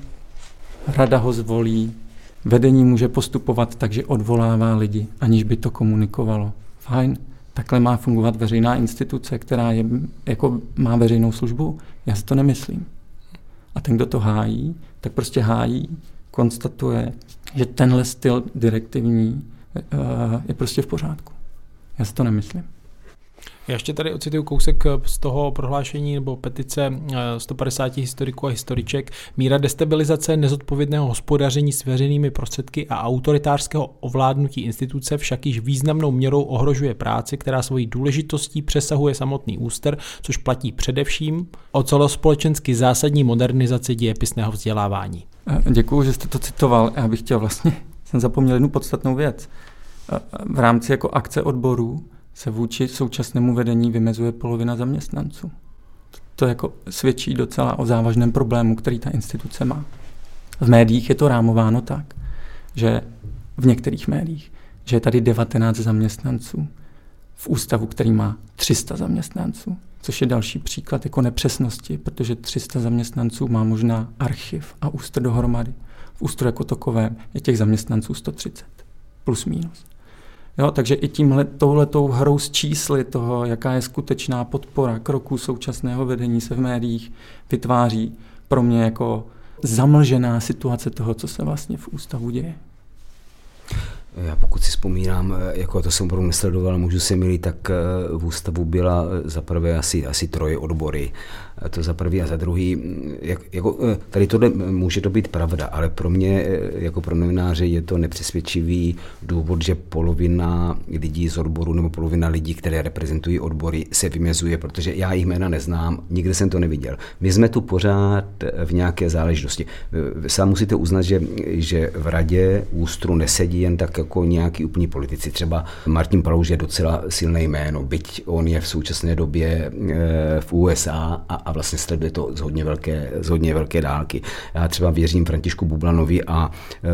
rada ho zvolí, Vedení může postupovat tak, že odvolává lidi, aniž by to komunikovalo. Fajn, takhle má fungovat veřejná instituce, která je, jako má veřejnou službu. Já si to nemyslím. A ten, kdo to hájí, tak prostě hájí, konstatuje, že tenhle styl direktivní uh, je prostě v pořádku. Já si to nemyslím. Já ještě tady ocituju kousek z toho prohlášení nebo petice 150 eh, historiků a historiček. Míra destabilizace nezodpovědného hospodaření s veřejnými prostředky a autoritářského ovládnutí instituce však již významnou měrou ohrožuje práci, která svojí důležitostí přesahuje samotný úster, což platí především o celospolečensky zásadní modernizaci dějepisného vzdělávání. Eh, Děkuji, že jste to citoval. Já bych chtěl vlastně, jsem zapomněl jednu podstatnou věc. Eh, v rámci jako akce odborů se vůči současnému vedení vymezuje polovina zaměstnanců. To jako svědčí docela o závažném problému, který ta instituce má. V médiích je to rámováno tak, že v některých médiích, že je tady 19 zaměstnanců v ústavu, který má 300 zaměstnanců, což je další příklad jako nepřesnosti, protože 300 zaměstnanců má možná archiv a ústr dohromady. V ústru jako takovém je těch zaměstnanců 130, plus minus. Jo, takže i tímhle, touhletou hrou s čísly toho, jaká je skutečná podpora kroků současného vedení se v médiích, vytváří pro mě jako zamlžená situace toho, co se vlastně v ústavu děje. Já pokud si vzpomínám, jako to jsem opravdu nesledoval, můžu si milí, tak eh, v ústavu byla za prvé asi, asi troje odbory to za prvý a za druhý, jak, jako, eh, tady tohle může to být pravda, ale pro mě eh, jako pro novináře je to nepřesvědčivý důvod, že polovina lidí z odboru nebo polovina lidí, které reprezentují odbory, se vymezuje, protože já jich jména neznám, nikdy jsem to neviděl. My jsme tu pořád v nějaké záležitosti. Sám musíte uznat, že, že v radě ústru nesedí jen tak jako nějaký úplní politici. Třeba Martin Palouž je docela silné jméno, byť on je v současné době v USA a vlastně sleduje to z hodně velké, z hodně velké dálky. Já třeba věřím Františku Bublanovi a e,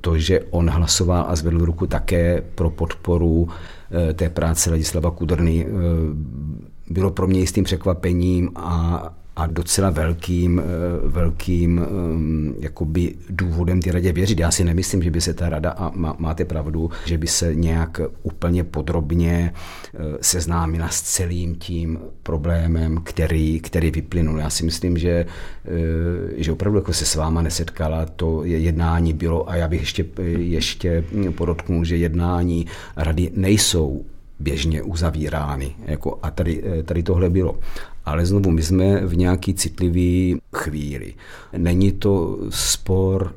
to, že on hlasoval a zvedl ruku také pro podporu e, té práce Ladislava Kudrny, e, bylo pro mě jistým překvapením a a docela velkým, eh, velkým ehm, jakoby důvodem ty radě věřit. Já si nemyslím, že by se ta rada, a máte pravdu, že by se nějak úplně podrobně eh, seznámila s celým tím problémem, který, který vyplynul. Já si myslím, že, eh, že opravdu jako se s váma nesetkala, to jednání bylo a já bych ještě, ještě podotknul, že jednání rady nejsou běžně uzavírány. Jako, a tady, tady tohle bylo. Ale znovu, my jsme v nějaký citlivý chvíli. Není to spor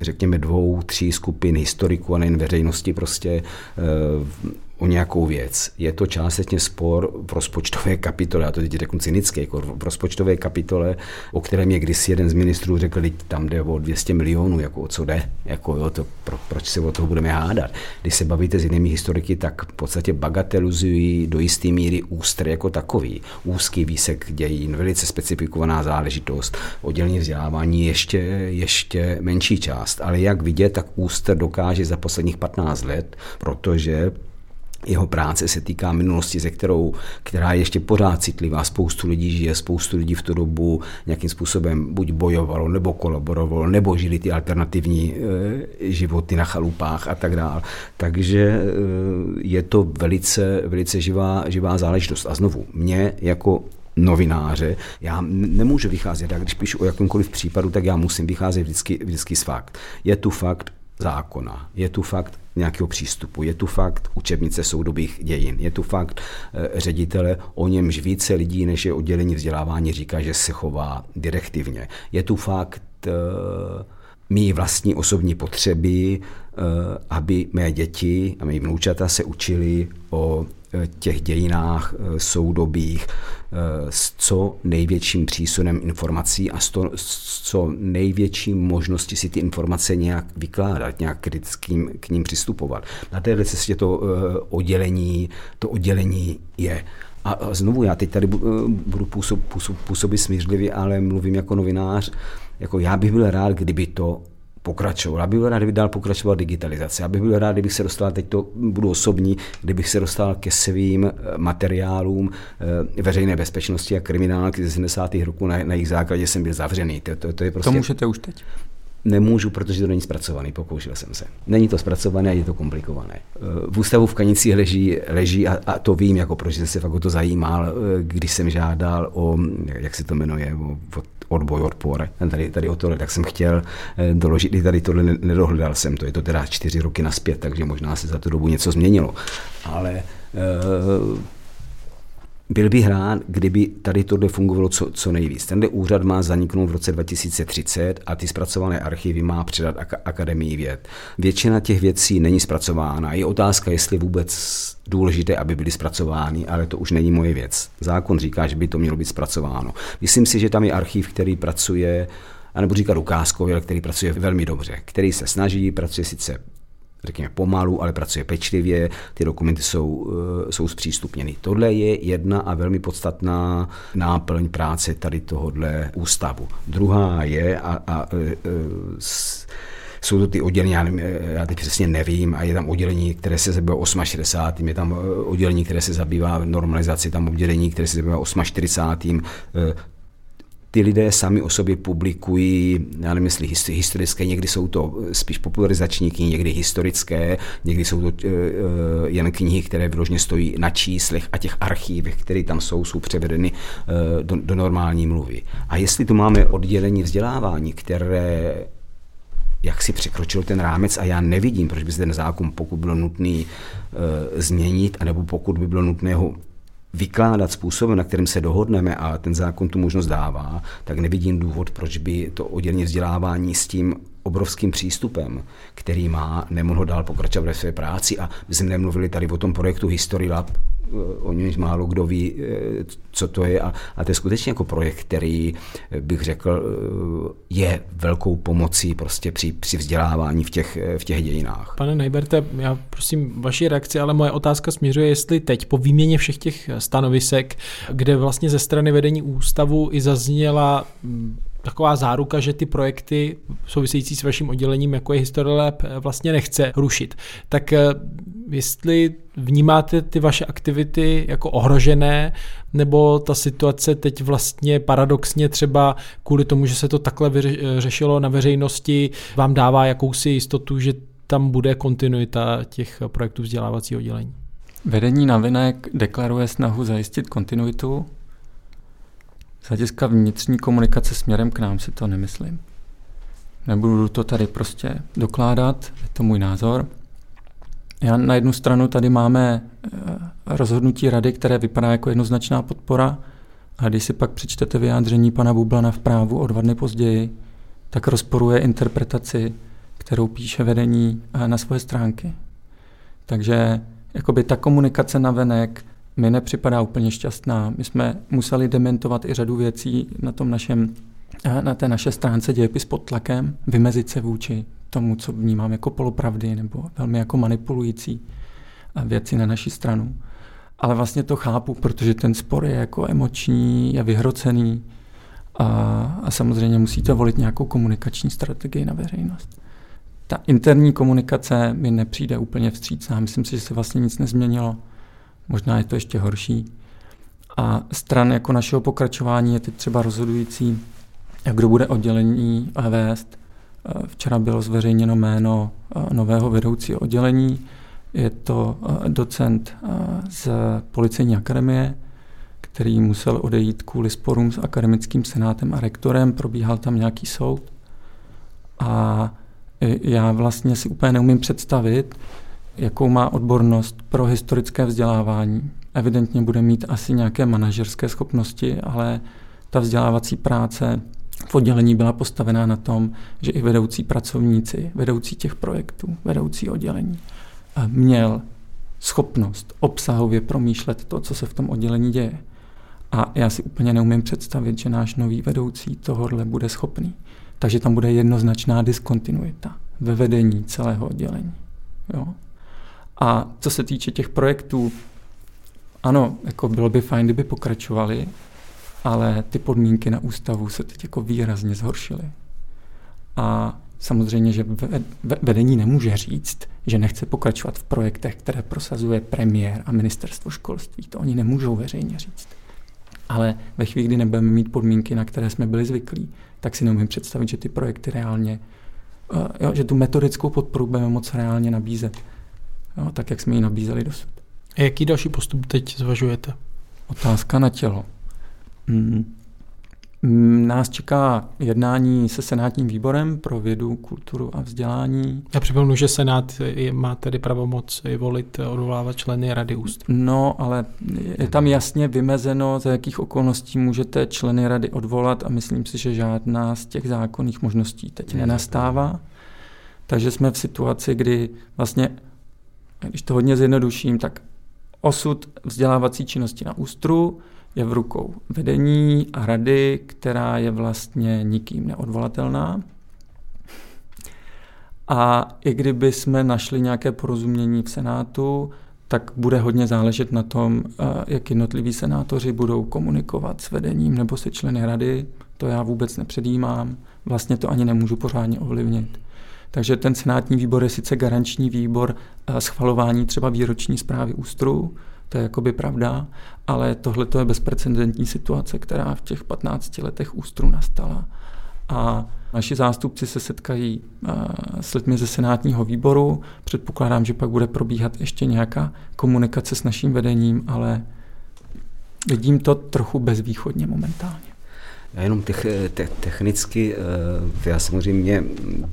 řekněme dvou, tří skupin historiků a nejen veřejnosti prostě eh, o nějakou věc. Je to částečně spor v rozpočtové kapitole, já to teď řeknu cynicky, jako v rozpočtové kapitole, o kterém je kdysi jeden z ministrů řekl, že tam jde o 200 milionů, jako o co jde, jako jo, to, pro, proč se o toho budeme hádat. Když se bavíte s jinými historiky, tak v podstatě bagatelizují do jisté míry ústr jako takový. Úzký výsek dějin, velice specifikovaná záležitost, oddělení vzdělávání ještě, ještě menší část. Ale jak vidět, tak ústr dokáže za posledních 15 let, protože jeho práce se týká minulosti, ze kterou, která je ještě pořád citlivá. Spoustu lidí žije, spoustu lidí v tu dobu nějakým způsobem buď bojovalo, nebo kolaborovalo, nebo žili ty alternativní e, životy na chalupách a tak dále. Takže e, je to velice, velice živá, živá záležitost. A znovu, mě jako novináře. Já nemůžu vycházet, já když píšu o jakémkoliv případu, tak já musím vycházet vždycky, vždycky z fakt. Je tu fakt zákona, je tu fakt nějakého přístupu. Je tu fakt učebnice soudobých dějin, je tu fakt e, ředitele, o němž více lidí, než je oddělení vzdělávání, říká, že se chová direktivně. Je tu fakt e, mý vlastní osobní potřeby, e, aby mé děti a mé vnoučata se učili o těch dějinách eh, soudobých eh, s co největším přísunem informací a s, to, s co největším možností si ty informace nějak vykládat, nějak kritickým k ním přistupovat. Na téhle cestě to eh, oddělení, to oddělení je. A znovu, já teď tady budu působ, působ, působit smířlivě, ale mluvím jako novinář, jako já bych byl rád, kdyby to pokračoval. Já bych byl rád, kdyby dál pokračoval digitalizace. Já bych byl rád, kdybych se dostal, teď to budu osobní, kdybych se dostal ke svým eh, materiálům eh, veřejné bezpečnosti a kriminálky ze 70. roků, na, na jejich základě jsem byl zavřený. To, to, to, je prostě... To můžete už teď? Nemůžu, protože to není zpracovaný, pokoušel jsem se. Není to zpracované a je to komplikované. Eh, v ústavu v Kanicích leží, leží a, a to vím, jako proč jsem se fakt o to zajímal, když jsem žádal o, jak se to jmenuje, o, o odboj, odpor. Tady, tady o tohle, tak jsem chtěl eh, doložit, i tady tohle nedohledal jsem to. Je to teda čtyři roky naspět, takže možná se za tu dobu něco změnilo. Ale uh, byl bych rád, kdyby tady tohle fungovalo co, co nejvíc. Tenhle úřad má zaniknout v roce 2030 a ty zpracované archivy má předat Akademii věd. Většina těch věcí není zpracována. Je otázka, jestli vůbec důležité, aby byly zpracovány, ale to už není moje věc. Zákon říká, že by to mělo být zpracováno. Myslím si, že tam je archiv, který pracuje anebo říkat ukázkově, který pracuje velmi dobře, který se snaží, pracuje sice řekněme pomalu, ale pracuje pečlivě, ty dokumenty jsou, eh, jsou zpřístupněny. Tohle je jedna a velmi podstatná náplň práce tady tohohle ústavu. Druhá je, a, a, a eh, s, jsou to ty oddělení, já, nevím, já teď přesně nevím, a je tam oddělení, které se zabývá 68. Je tam eh, oddělení, které se zabývá normalizací, tam oddělení, které se zabývá 48 ty lidé sami o sobě publikují, já nevím, jestli historické, někdy jsou to spíš popularizační knihy, někdy historické, někdy jsou to uh, jen knihy, které vyložně stojí na číslech a těch archívech, které tam jsou, jsou převedeny do, do normální mluvy. A jestli tu máme oddělení vzdělávání, které jak si překročil ten rámec a já nevidím, proč by se ten zákon, pokud bylo nutný e, změnit, anebo pokud by bylo nutné ho vykládat způsobem, na kterým se dohodneme a ten zákon tu možnost dává, tak nevidím důvod, proč by to oddělení vzdělávání s tím obrovským přístupem, který má, nemohlo dál pokračovat ve své práci. A my jsme nemluvili tady o tom projektu History Lab, o němž málo kdo ví, eh, co to je. A, a to je skutečně jako projekt, který eh, bych řekl, eh, je velkou pomocí prostě při, při vzdělávání v těch, v těch dějinách. Pane Nejberte, já prosím vaši reakci, ale moje otázka směřuje, jestli teď po výměně všech těch stanovisek, kde vlastně ze strany vedení ústavu i zazněla mm, taková záruka, že ty projekty související s vaším oddělením, jako je Historylab, vlastně nechce rušit. Tak eh, jestli vnímáte ty vaše aktivity jako ohrožené, nebo ta situace teď vlastně paradoxně třeba kvůli tomu, že se to takhle řešilo na veřejnosti, vám dává jakousi jistotu, že tam bude kontinuita těch projektů vzdělávacího oddělení? Vedení navinek deklaruje snahu zajistit kontinuitu. Z hlediska vnitřní komunikace směrem k nám si to nemyslím. Nebudu to tady prostě dokládat, je to můj názor. Já na jednu stranu tady máme eh, rozhodnutí rady, které vypadá jako jednoznačná podpora, a když si pak přečtete vyjádření pana Bublana v právu o dva dny později, tak rozporuje interpretaci, kterou píše vedení eh, na svoje stránky. Takže jakoby ta komunikace na venek mi nepřipadá úplně šťastná. My jsme museli dementovat i řadu věcí na tom našem eh, na té naše stránce dějepis pod tlakem, vymezit se vůči tomu, co vnímám jako polopravdy nebo velmi jako manipulující eh, věci na naší stranu. Ale vlastně to chápu, protože ten spor je jako emoční, je vyhrocený a, a samozřejmě musíte volit nějakou komunikační strategii na veřejnost. Ta interní komunikace mi nepřijde úplně vstřícná. Myslím si, že se vlastně nic nezměnilo. Možná je to ještě horší. A stran jako našeho pokračování je teď třeba rozhodující, kdo bude oddělení vést. Včera bylo zveřejněno jméno eh, nového vedoucího oddělení. Je to eh, docent eh, z Policejní akademie, který musel odejít kvůli sporům s akademickým senátem a rektorem. Probíhal tam nějaký soud. A já vlastně si úplně neumím představit, jakou má odbornost pro historické vzdělávání. Evidentně bude mít asi nějaké manažerské schopnosti, ale ta vzdělávací práce v oddělení byla postavená na tom, že i vedoucí pracovníci, vedoucí těch projektů, vedoucí oddělení, eh, měl schopnost obsahově promýšlet to, co se v tom oddělení děje. A já si úplně neumím představit, že náš nový vedoucí tohohle bude schopný. Takže tam bude jednoznačná diskontinuita ve vedení celého oddělení. Jo? A co se týče těch projektů, ano, jako bylo by fajn, kdyby pokračovali, ale ty podmínky na ústavu se teď jako výrazně zhoršily. A samozřejmě, že vedení nemůže říct, že nechce pokračovat v projektech, které prosazuje premiér a ministerstvo školství. To oni nemůžou veřejně říct. Ale ve chvíli, kdy nebudeme mít podmínky, na které jsme byli zvyklí, tak si neumím představit, že ty projekty reálně, uh, jo, že tu metodickou podporu budeme moc reálně nabízet, jo, tak jak jsme ji nabízeli dosud. A jaký další postup teď zvažujete? Otázka na tělo. Hmm. Mm, nás čeká jednání se Senátním výborem pro vědu, kulturu a vzdělání. Já připomenu, že Senát má tedy pravomoc volit, odvolávat členy Rady úst. No, ale je tam jasně vymezeno, za jakých okolností můžete členy Rady odvolat a myslím si, že žádná z těch zákonných možností teď nenastává. Takže jsme v situaci, kdy vlastně, když to hodně zjednoduším, tak osud vzdělávací činnosti na ústru je v rukou vedení a rady, která je vlastně nikým neodvolatelná. A i kdyby jsme našli nějaké porozumění v Senátu, tak bude hodně záležet na tom, eh, jak jednotliví senátoři budou komunikovat s vedením nebo se členy rady. To já vůbec nepředjímám, vlastně to ani nemůžu pořádně ovlivnit. Takže ten senátní výbor je sice garanční výbor eh, schvalování třeba výroční zprávy ústru, to je jakoby pravda, ale tohle je bezprecedentní situace, která v těch 15 letech ústru nastala. A naši zástupci se setkají uh, s lidmi ze senátního výboru. Předpokládám, že pak bude probíhat ještě nějaká komunikace s naším vedením, ale vidím to trochu bezvýchodně momentálně. Já jenom tech, te, technicky, eh, já samozřejmě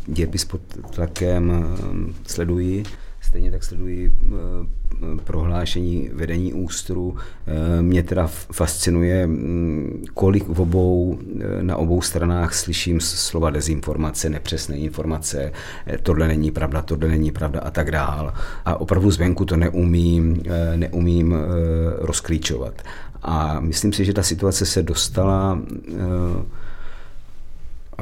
dějepis pod tlakem eh, sleduji, stejně tak sleduji prohlášení vedení ústru. Eh, mě teda fascinuje, mm, kolik v obou, eh, na obou stranách slyším slova dezinformace, nepřesné informace, eh, tohle není pravda, tohle není pravda a tak dál. A opravdu zvenku to neumím, neumím rozklíčovat. A myslím si, že ta situace se dostala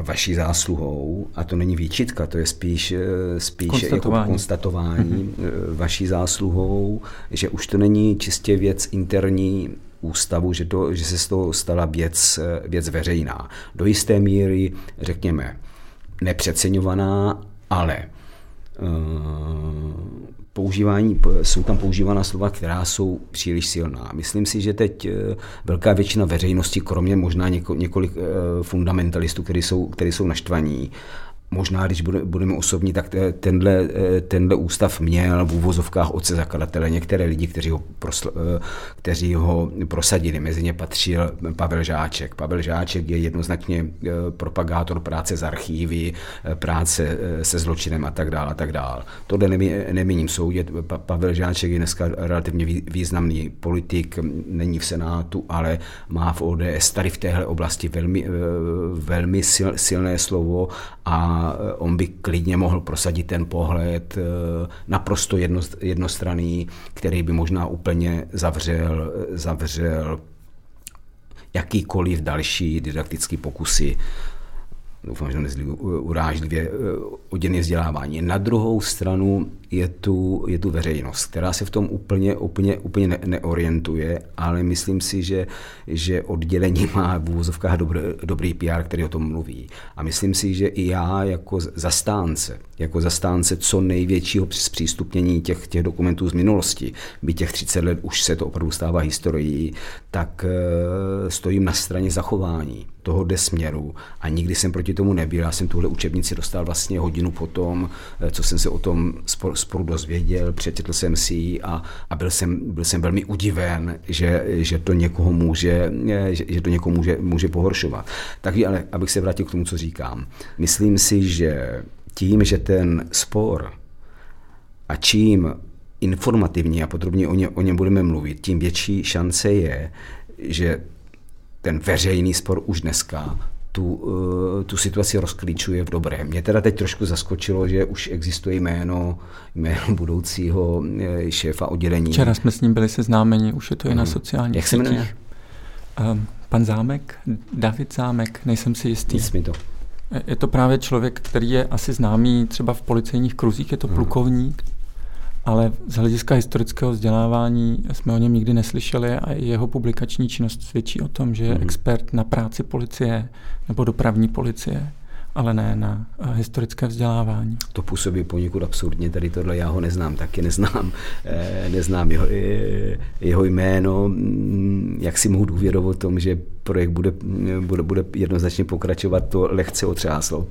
vaší zásluhou, a to není výčitka, to je spíš, eh, spíš konstatování, jako konstatování mm-hmm. vaší zásluhou, že už to není čistě věc interní ústavu, že, to, že se z toho stala věc, věc veřejná. Do jisté míry, řekněme, nepřeceňovaná, ale používání, jsou tam používána slova, která jsou příliš silná. Myslím si, že teď velká většina veřejnosti, kromě možná několik fundamentalistů, kteří jsou, kteří jsou naštvaní, možná, když budeme osobní, tak tenhle, tenhle ústav měl v úvozovkách otce zakladatele některé lidi, kteří ho, prosl, kteří ho prosadili. Mezi ně patřil Pavel Žáček. Pavel Žáček je jednoznačně eh, propagátor práce z archívy, eh, práce eh, se zločinem a tak dále. A tak dále. Tohle nemíním soudit. Pavel Žáček je dneska relativně významný politik, není v Senátu, ale má v ODS tady v téhle oblasti velmi, velmi silné slovo a on by klidně mohl prosadit ten pohled eh, naprosto jednostranný, který by možná úplně zavřel, zavřel jakýkoliv další didaktický pokusy doufám, že nezlí urážlivě, oddělené vzdělávání. Na druhou stranu je tu, je tu veřejnost, která se v tom úplně, úplně, úplně ne, neorientuje, ale myslím si, že, že oddělení má v úvozovkách dobrý, dobrý PR, který o tom mluví. A myslím si, že i já jako zastánce, jako zastánce co největšího zpřístupnění těch, těch dokumentů z minulosti, by těch 30 let už se to opravdu stává historií, tak uh, stojím na straně zachování tohohle směru a nikdy jsem proti tomu nebyl. Já jsem tuhle učebnici dostal vlastně hodinu potom, eh, co jsem se o tom sporu dozvěděl, přečetl jsem si ji a, a byl, jsem, byl jsem velmi udiven, že, že to někoho může, eh, že, že to někoho může, může pohoršovat. Takže ale abych se vrátil k tomu, co říkám. Myslím si, že tím, že ten spor a čím informativně a podrobně o, ně, o něm budeme mluvit, tím větší šance je, že ten veřejný spor už dneska tu, eh, tu situaci rozklíčuje v dobrém. Mě teda teď trošku zaskočilo, že už existuje jméno, jméno budoucího eh, šéfa oddělení. Včera jsme s ním byli seznámeni, už je to i na mhm. sociálních Jak se jmenuje? Um, pan Zámek, David Zámek, nejsem si jistý. Nic mi to. Je to právě člověk, který je asi známý třeba v policejních kruzích, je to hmm. plukovník, ale z hlediska historického vzdělávání jsme o něm nikdy neslyšeli a jeho publikační činnost svědčí o tom, že je mm expert na práci policie nebo dopravní policie ale ne na eh, historické vzdělávání. To působí poněkud absurdně, tady tohle já ho neznám, taky neznám, eh, neznám jeho, eh, jeho jméno, mm, jak si mohu důvěrovat tom, že projekt bude, bude, bude jednoznačně pokračovat, to lehce otřáslo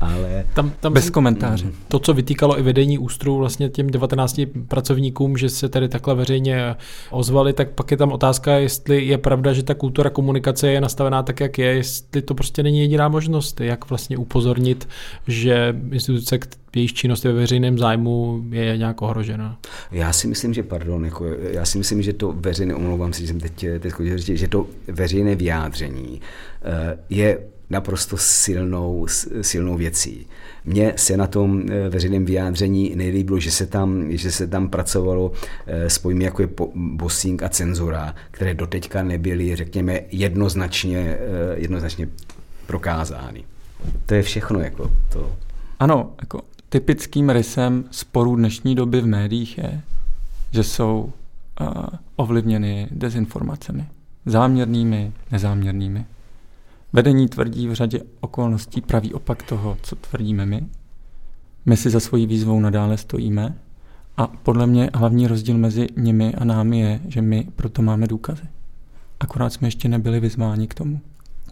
ale... Tam, tam Bez komentáře. Mm. To, co vytýkalo i vedení ústru vlastně těm 19 pracovníkům, že se tady takhle veřejně ozvali, tak pak je tam otázka, jestli je pravda, že ta kultura komunikace je nastavená tak, jak je, jestli to prostě není jediná možnost, jak vlastně upozornit, že instituce, jejich činnost ve veřejném zájmu je nějak ohrožena. Já si myslím, že pardon, jako, já si myslím, že to veřejné, omlouvám se, že jsem teď, teď že to veřejné vyjádření eh, je naprosto silnou, silnou věcí. Mně se na tom eh, veřejném vyjádření nejlíbilo, že se tam, že se tam pracovalo eh, s pojmy jako je bossing a cenzura, které doteďka nebyly, řekněme, jednoznačně, eh, jednoznačně prokázány. To je všechno. Jako to. Ano, jako typickým rysem sporů dnešní doby v médiích je, že jsou uh, ovlivněny dezinformacemi. Záměrnými, nezáměrnými. Vedení tvrdí v řadě okolností pravý opak toho, co tvrdíme my. My si za svojí výzvou nadále stojíme a podle mě hlavní rozdíl mezi nimi a námi je, že my proto máme důkazy. Akorát jsme ještě nebyli vyzváni k tomu,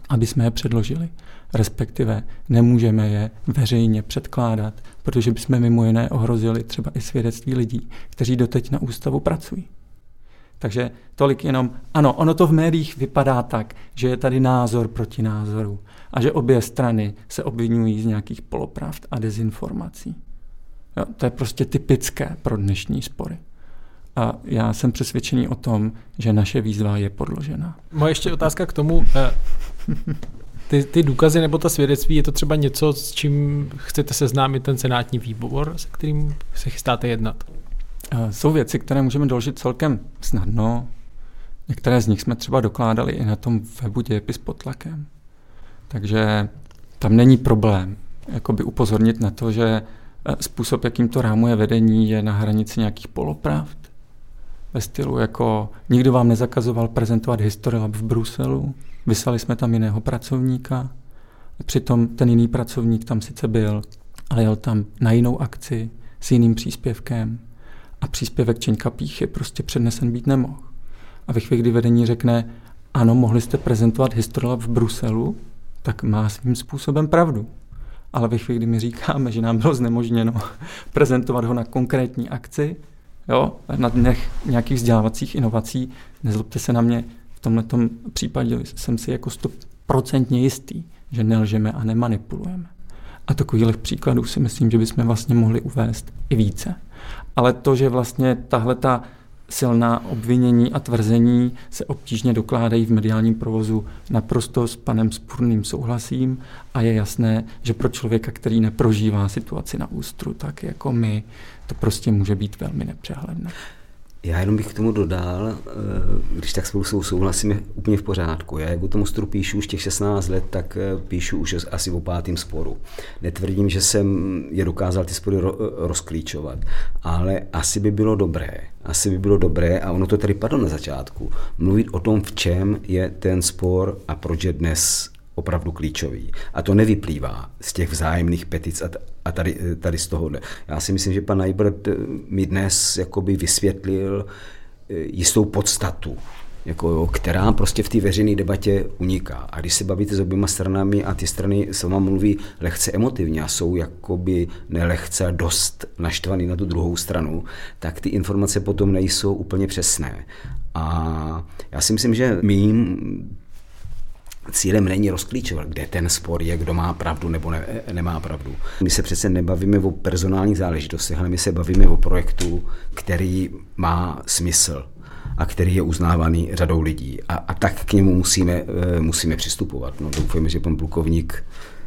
aby jsme je předložili. Respektive nemůžeme je veřejně předkládat, protože bychom mimo jiné ohrozili třeba i svědectví lidí, kteří doteď na ústavu pracují. Takže tolik jenom, ano, ono to v médiích vypadá tak, že je tady názor proti názoru a že obě strany se obvinují z nějakých polopravd a dezinformací. Jo, to je prostě typické pro dnešní spory. A já jsem přesvědčený o tom, že naše výzva je podložena. Moje ještě otázka k tomu. Eh, ty, ty důkazy nebo ta svědectví, je to třeba něco, s čím chcete seznámit ten senátní výbor, se kterým se chystáte jednat? Jsou věci, které můžeme doložit celkem snadno. Některé z nich jsme třeba dokládali i na tom webu dějepis pod tlakem. Takže tam není problém jakoby upozornit na to, že eh, způsob, jakým to rámuje vedení, je na hranici nějakých polopravd. ve stylu jako nikdo vám nezakazoval prezentovat History Lab v Bruselu, vyslali jsme tam jiného pracovníka, přitom ten jiný pracovník tam sice byl, ale jel tam na jinou akci s jiným příspěvkem a příspěvek Čeňka Píchy prostě přednesen být nemohl. A ve chvíli, kdy vedení řekne, ano, mohli jste prezentovat History Lab v Bruselu, tak má svým způsobem pravdu. Ale ve chvíli, kdy my říkáme, že nám bylo znemožněno prezentovat ho na konkrétní akci, jo, na dnech nějakých vzdělávacích inovací, nezlobte se na mě, v tomto případě jsem si jako stoprocentně jistý, že nelžeme a nemanipulujeme. A takových příkladů si myslím, že bychom vlastně mohli uvést i více. Ale to, že vlastně tahle ta silná obvinění a tvrzení se obtížně dokládají v mediálním provozu. Naprosto s panem Spurným souhlasím a je jasné, že pro člověka, který neprožívá situaci na ústru, tak jako my, to prostě může být velmi nepřehledné. Já jenom bych k tomu dodal, eh, když tak spolu souhlasíme úplně v pořádku. Já jak o tom stru píšu už těch 16 let, tak eh, píšu už asi o pátým sporu. Netvrdím, že jsem je dokázal ty spory rozklíčovat, ale asi by bylo dobré, asi by bylo dobré, a ono to tady padlo na začátku, mluvit o tom, v čem je ten spor a proč je dnes opravdu klíčový. A to nevyplývá z těch vzájemných petic a, a tady, tady z tohohle. Já si myslím, že pan Najbert mi dnes jakoby vysvětlil eh, jistou podstatu, jako, která prostě v té veřejné debatě uniká. A když se bavíte s oběma stranami a ty strany vám mluví lehce emotivně a jsou jakoby nelehce dost naštvaný na tu druhou stranu, tak ty informace potom nejsou úplně přesné. A já si myslím, že mým Cílem není rozklíčovat, kde ten spor je, kdo má pravdu nebo ne, nemá pravdu. My se přece nebavíme o personálních záležitostech, ale my se bavíme o projektu, který má smysl a který je uznávaný řadou lidí. A, a tak k němu musíme, eh, musíme přistupovat. No, doufujeme, že pan plukovník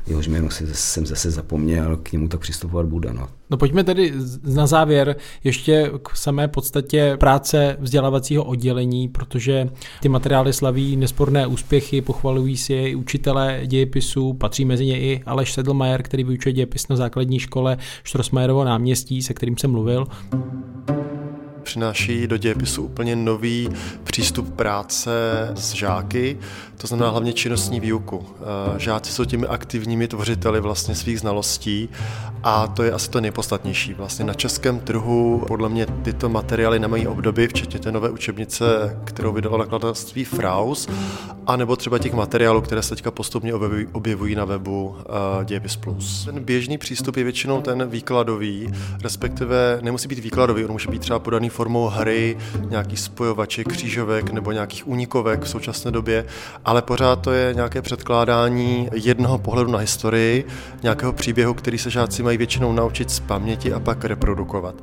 jehož jméno si, jsem zase zapomněl, k němu tak přistupovat bude. No. no pojďme tedy na závěr ještě k samé podstatě práce vzdělávacího oddělení, protože ty materiály slaví nesporné úspěchy, pochvalují si je i učitelé dějepisu, patří mezi ně i Aleš Sedlmajer, který vyučuje dějepis na základní škole Štrosmajerovo náměstí, se kterým jsem mluvil přináší do dějepisu úplně nový přístup práce s žáky, to znamená hlavně činnostní výuku. Eh, žáci jsou těmi aktivními tvořiteli vlastně svých znalostí a to je asi to nejpodstatnější. Vlastně na českém trhu podle mě tyto materiály nemají obdoby, včetně té nové učebnice, kterou vydalo nakladatelství Fraus, a nebo třeba těch materiálů, které se teďka postupně objevují, na webu uh, Dějepis Plus. Ten běžný přístup je většinou ten výkladový, respektive nemusí být výkladový, on může být třeba podaný formou hry, nějaký spojovaček, křížovek nebo nějakých únikovek v současné době, ale pořád to je nějaké předkládání jednoho pohledu na historii, nějakého příběhu, který se žáci mají většinou naučit z paměti a pak reprodukovat.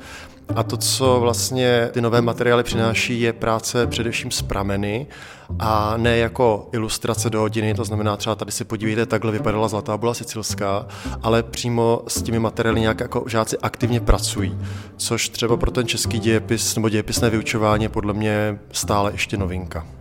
A to, co vlastně ty nové materiály přináší, je práce především s prameny a ne jako ilustrace do hodiny, to znamená třeba tady si podívejte, takhle vypadala Zlatá bula sicilská, ale přímo s těmi materiály nějak jako žáci aktivně pracují, což třeba pro ten český dějepis nebo dějepisné vyučování je podle mě stále ještě novinka.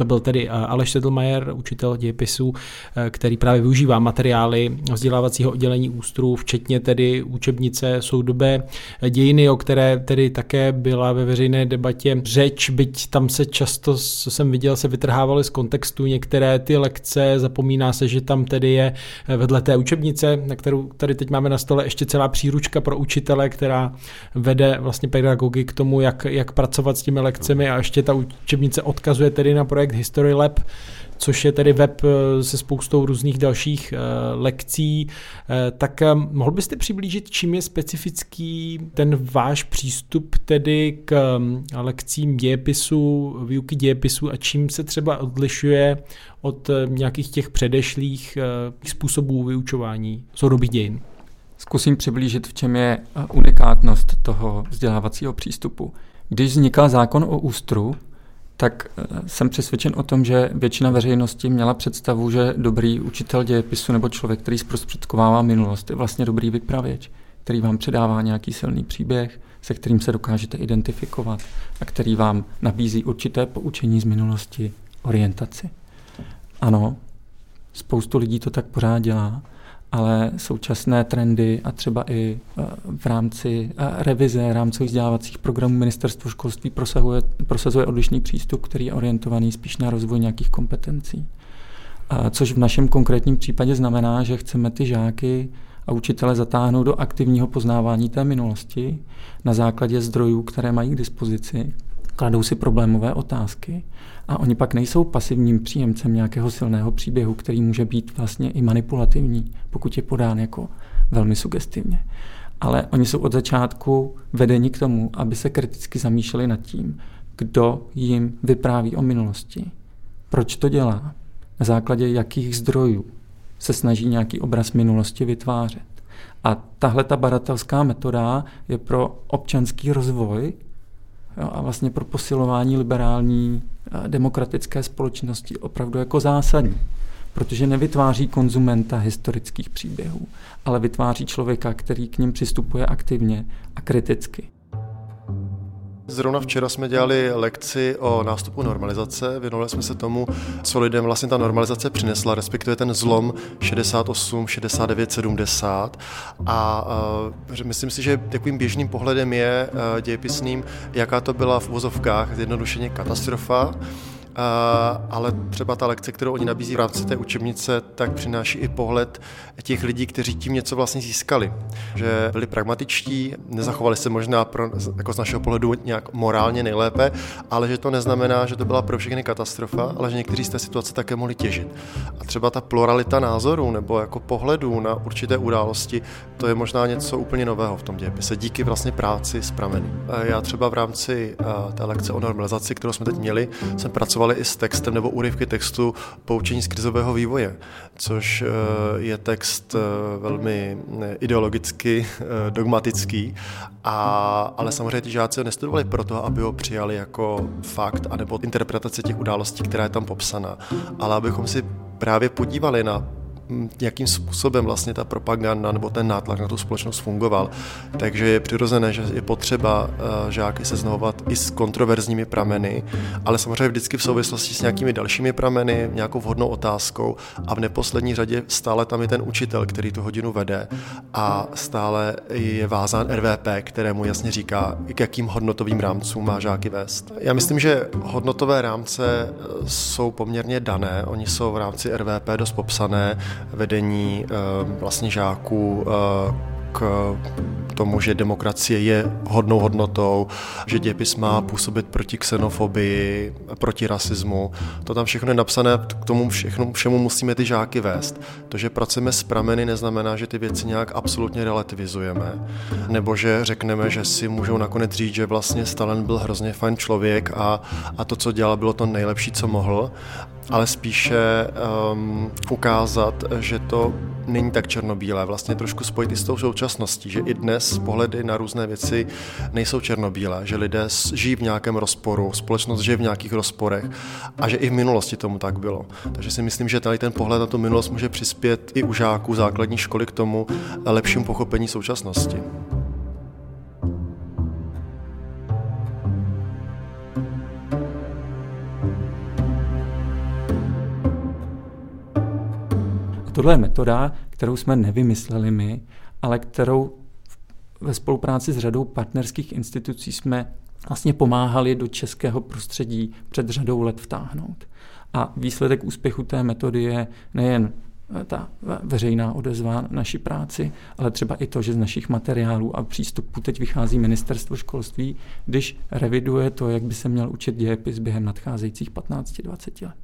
To byl tedy eh, Aleš Sedlmajer, učitel dějepisu, eh, který právě využívá materiály vzdělávacího oddělení ústru, včetně tedy učebnice soudobé dějiny, o které tedy také byla ve veřejné debatě řeč, byť tam se často, co jsem viděl, se vytrhávaly z kontextu některé ty lekce, zapomíná se, že tam tedy je eh, vedle té učebnice, na kterou tady teď máme na stole ještě celá příručka pro učitele, která vede vlastně pedagogy k tomu, jak, jak pracovat s těmi lekcemi. A ještě ta učebnice odkazuje tedy na projekt projekt History Lab, což je tedy web eh, se spoustou různých dalších eh, lekcí. Eh, tak mohl byste přiblížit, čím je specifický ten váš přístup tedy k lekcím dějepisu, výuky dějepisu a čím se třeba odlišuje od nějakých těch předešlých způsobů vyučování soudobých dějin? Zkusím přiblížit, v čem je unikátnost toho vzdělávacího přístupu. Když vznikal zákon o ústru, tak eh, jsem přesvědčen o tom, že většina veřejnosti měla představu, že dobrý učitel dějepisu nebo člověk, který zprostředkovává minulost, je vlastně dobrý vypravěč, který vám předává nějaký silný příběh, se kterým se dokážete identifikovat a který vám nabízí určité poučení z minulosti, orientaci. Ano, spoustu lidí to tak pořád dělá, ale současné trendy a třeba i eh, v rámci eh, revize rámcových vzdělávacích programů ministerstvo školství prosazuje, prosazuje odlišný přístup, který je orientovaný spíš na rozvoj nějakých kompetencí. Což v našem konkrétním případě znamená, že chceme ty žáky a učitele zatáhnout do aktivního poznávání té minulosti na základě zdrojů, které mají k dispozici, kladou si problémové otázky a oni pak nejsou pasivním příjemcem nějakého silného příběhu, který může být vlastně i manipulativní, pokud je podán jako velmi sugestivně. Ale oni jsou od začátku vedeni k tomu, aby se kriticky zamýšleli nad tím, kdo jim vypráví o minulosti, proč to dělá, na základě jakých zdrojů se snaží nějaký obraz minulosti vytvářet. A tahle ta baratelská metoda je pro občanský rozvoj a vlastně pro posilování liberální demokratické společnosti opravdu jako zásadní. Protože nevytváří konzumenta historických příběhů, ale vytváří člověka, který k ním přistupuje aktivně a kriticky. Zrovna včera jsme dělali lekci o nástupu normalizace, věnovali jsme se tomu, co lidem vlastně ta normalizace přinesla, respektive ten zlom 68, 69, 70. A uh, myslím si, že takovým běžným pohledem je uh, dějepisným, jaká to byla v uvozovkách zjednodušeně katastrofa, ale třeba ta lekce, kterou oni nabízí v rámci té učebnice, tak přináší i pohled těch lidí, kteří tím něco vlastně získali. Že byli pragmatičtí, nezachovali se možná pro, jako z našeho pohledu nějak morálně nejlépe, ale že to neznamená, že to byla pro všechny katastrofa, ale že někteří z té situace také mohli těžit. A třeba ta pluralita názorů nebo jako pohledů na určité události, to je možná něco úplně nového v tom dějepise, díky vlastně práci s prameny. Já třeba v rámci té lekce o normalizaci, kterou jsme teď měli, jsem pracoval pracovali i s textem nebo úryvky textu Poučení z krizového vývoje, což eh, je text eh, velmi eh, ideologicky dogmatický, a, ale samozřejmě ti žáci ho nestudovali proto, aby ho přijali jako fakt anebo interpretace těch událostí, která je tam popsaná, ale abychom si právě podívali na jakým způsobem vlastně ta propaganda nebo ten nátlak na tu společnost fungoval. Takže je přirozené, že je potřeba eh, žáky seznamovat i s kontroverzními prameny, ale samozřejmě vždycky v souvislosti s nějakými dalšími prameny, nějakou vhodnou otázkou a v neposlední řadě stále tam je ten učitel, který tu hodinu vede a stále je vázán RVP, kterému jasně říká, k jakým hodnotovým rámcům má žáky vést. Já myslím, že hodnotové rámce eh, jsou poměrně dané, oni jsou v rámci RVP dost popsané, vedení eh, vlastně žáků eh, k tomu, že demokracie je hodnou hodnotou, že dějepis má působit proti xenofobii, proti rasismu. To tam všechno je napsané, k tomu všechno, všemu musíme ty žáky vést. To, že pracujeme s prameny, neznamená, že ty věci nějak absolutně relativizujeme. Nebo že řekneme, že si můžou nakonec říct, že vlastně Stalin byl hrozně fajn člověk a, a to, co dělal, bylo to nejlepší, co mohl ale spíše um, ukázat, že to není tak černobílé, vlastně trošku spojit i s tou současností, že i dnes pohledy na různé věci nejsou černobílé, že lidé žijí v nějakém rozporu, společnost žije v nějakých rozporech a že i v minulosti tomu tak bylo. Takže si myslím, že tady ten pohled na tu minulost může přispět i u žáků základní školy k tomu lepšímu pochopení současnosti. Tohle je metoda, kterou jsme nevymysleli my, ale kterou ve spolupráci s řadou partnerských institucí jsme vlastně pomáhali do českého prostředí před řadou let vtáhnout. A výsledek úspěchu té metody je nejen ta veřejná odezva naší práci, ale třeba i to, že z našich materiálů a přístupů teď vychází ministerstvo školství, když reviduje to, jak by se měl učit dějepis během nadcházejících 15-20 let.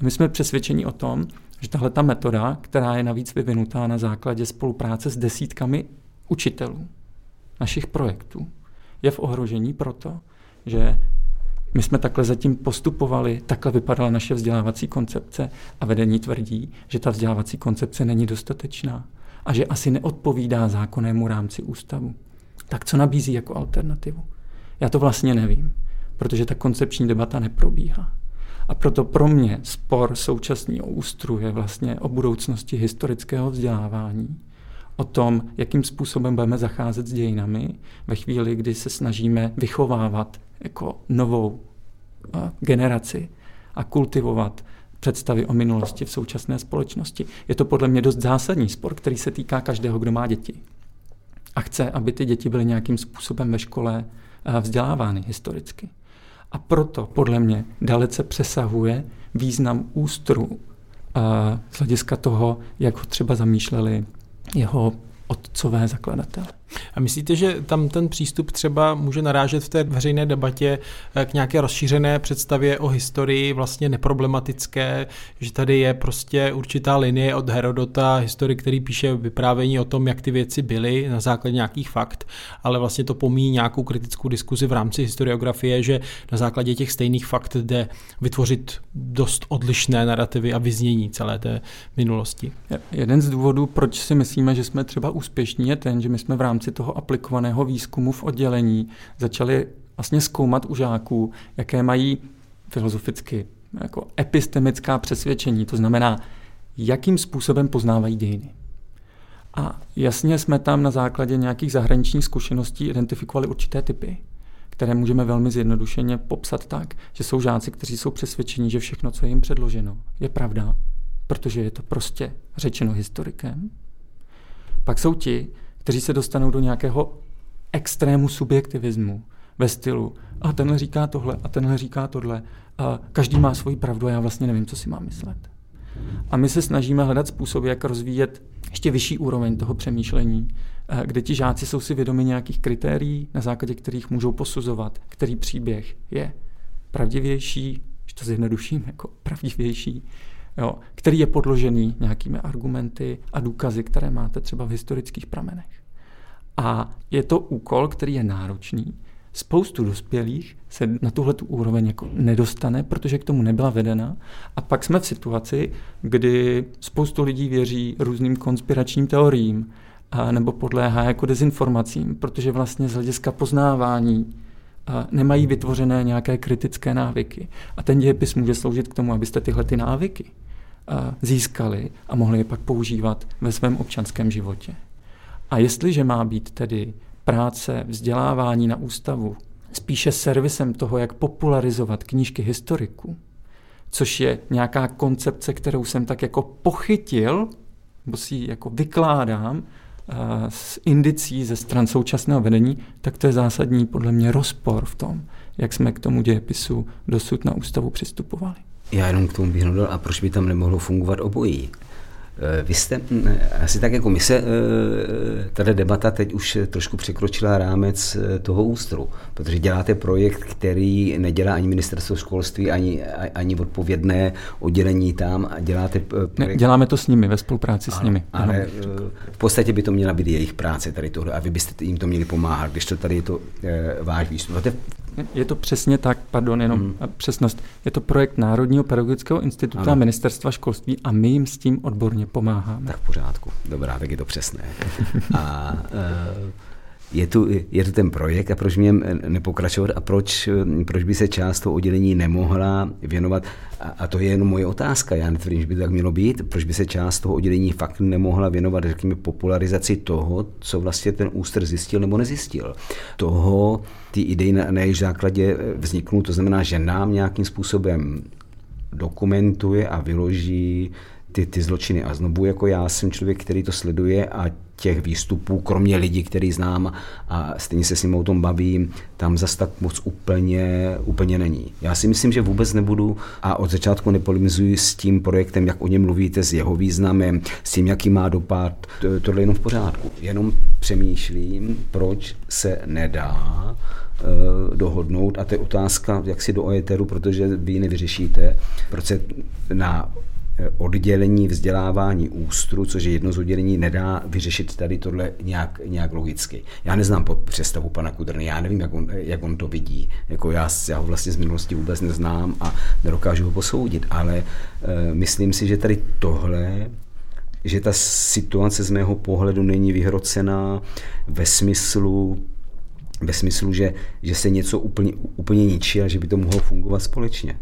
A my jsme přesvědčeni o tom, že tahle ta metoda, která je navíc vyvinutá na základě spolupráce s desítkami učitelů našich projektů, je v ohrožení proto, že my jsme takhle zatím postupovali, takhle vypadala naše vzdělávací koncepce a vedení tvrdí, že ta vzdělávací koncepce není dostatečná a že asi neodpovídá zákonnému rámci ústavu. Tak co nabízí jako alternativu? Já to vlastně nevím, protože ta koncepční debata neprobíhá. A proto pro mě spor současného ústru je vlastně o budoucnosti historického vzdělávání, o tom, jakým způsobem budeme zacházet s dějinami ve chvíli, kdy se snažíme vychovávat jako novou generaci a kultivovat představy o minulosti v současné společnosti. Je to podle mě dost zásadní spor, který se týká každého, kdo má děti. A chce, aby ty děti byly nějakým způsobem ve škole eh, vzdělávány historicky. A proto podle mě dalece přesahuje význam ústru eh, z hlediska toho, jak ho třeba zamýšleli jeho otcové zakladatele. A myslíte, že tam ten přístup třeba může narážet v té veřejné debatě eh, k nějaké rozšířené představě o historii vlastně neproblematické, že tady je prostě určitá linie od Herodota, historik, který píše vyprávění o tom, jak ty věci byly na základě nějakých fakt, ale vlastně to pomíjí nějakou kritickou diskuzi v rámci historiografie, že na základě těch stejných fakt jde vytvořit dost odlišné narrativy a vyznění celé té minulosti. Jeden z důvodů, proč si myslíme, že jsme třeba úspěšní, je ten, že my jsme v rámci rámci toho aplikovaného výzkumu v oddělení začali vlastně zkoumat u žáků, jaké mají filozoficky jako epistemická přesvědčení, to znamená, jakým způsobem poznávají dějiny. A jasně jsme tam na základě nějakých zahraničních zkušeností identifikovali určité typy, které můžeme velmi zjednodušeně popsat tak, že jsou žáci, kteří jsou přesvědčeni, že všechno, co je jim předloženo, je pravda, protože je to prostě řečeno historikem. Pak jsou ti, kteří se dostanou do nějakého extrému subjektivismu ve stylu a tenhle říká tohle a tenhle říká tohle a každý má svoji pravdu a já vlastně nevím, co si mám myslet. A my se snažíme hledat způsoby, jak rozvíjet ještě vyšší úroveň toho přemýšlení, eh, kde ti žáci jsou si vědomi nějakých kritérií, na základě kterých můžou posuzovat, který příběh je pravdivější, že to zjednoduším, jako pravdivější, jo, který je podložený nějakými argumenty a důkazy, které máte třeba v historických pramenech. A je to úkol, který je náročný. Spoustu dospělých se na tuhle tu úroveň jako nedostane, protože k tomu nebyla vedena. A pak jsme v situaci, kdy spoustu lidí věří různým konspiračním teoriím a nebo podléhá jako dezinformacím, protože vlastně z hlediska poznávání nemají vytvořené nějaké kritické návyky. A ten dějepis může sloužit k tomu, abyste tyhle ty návyky získali a mohli je pak používat ve svém občanském životě. A jestliže má být tedy práce, vzdělávání na ústavu spíše servisem toho, jak popularizovat knížky historiků, což je nějaká koncepce, kterou jsem tak jako pochytil, nebo si ji jako vykládám z indicí ze stran současného vedení, tak to je zásadní podle mě rozpor v tom, jak jsme k tomu dějepisu dosud na ústavu přistupovali. Já jenom k tomu bych dodal, a proč by tam nemohlo fungovat obojí? Eh, vy jste, hm, asi tak jako my se, eh, tady debata teď už trošku překročila rámec eh, toho ústru, protože děláte projekt, který nedělá ani ministerstvo školství, ani, ani odpovědné oddělení tam a děláte projekt... Ne, děláme to s nimi, ve spolupráci ano, s nimi. Ale v podstatě by to měla být jejich práce tady tohle a vy byste jim to měli pomáhat, když to tady je to váš výstup. Je to přesně tak, pardon, jenom hmm. přesnost. Je to projekt Národního pedagogického institutu ano. a ministerstva školství a my jim s tím odborně pomáháme. Tak v pořádku, dobrá, tak je to přesné. a uh, je tu, je tu ten projekt a proč mě nepokračovat a proč, proč by se část toho oddělení nemohla věnovat, a, a to je jenom moje otázka, já netvrdím, že by to tak mělo být, proč by se část toho oddělení fakt nemohla věnovat, řekněme, popularizaci toho, co vlastně ten ústr zjistil nebo nezjistil. Toho, ty idei na, na jejich základě vzniknou, to znamená, že nám nějakým způsobem dokumentuje a vyloží ty, ty zločiny. A znovu jako já jsem člověk, který to sleduje a těch výstupů, kromě lidí, který znám a stejně se s ním o tom bavím, tam zas tak moc úplně, úplně není. Já si myslím, že vůbec nebudu a od začátku nepolemizuji s tím projektem, jak o něm mluvíte, s jeho významem, s tím, jaký má dopad. To, tohle je jenom v pořádku. Jenom přemýšlím, proč se nedá eh, dohodnout a to je otázka, jak si do ojeteru, protože vy ji nevyřešíte, proč se na oddělení vzdělávání ústru, což je jedno z oddělení, nedá vyřešit tady tohle nějak, nějak logicky. Já neznám představu pana Kudrny, já nevím, jak on, jak on to vidí. Jako já, já ho vlastně z minulosti vůbec neznám a nedokážu ho posoudit, ale e, myslím si, že tady tohle že ta situace z mého pohledu není vyhrocená ve smyslu, ve smyslu, že, že se něco úplně, úplně ničí a že by to mohlo fungovat společně.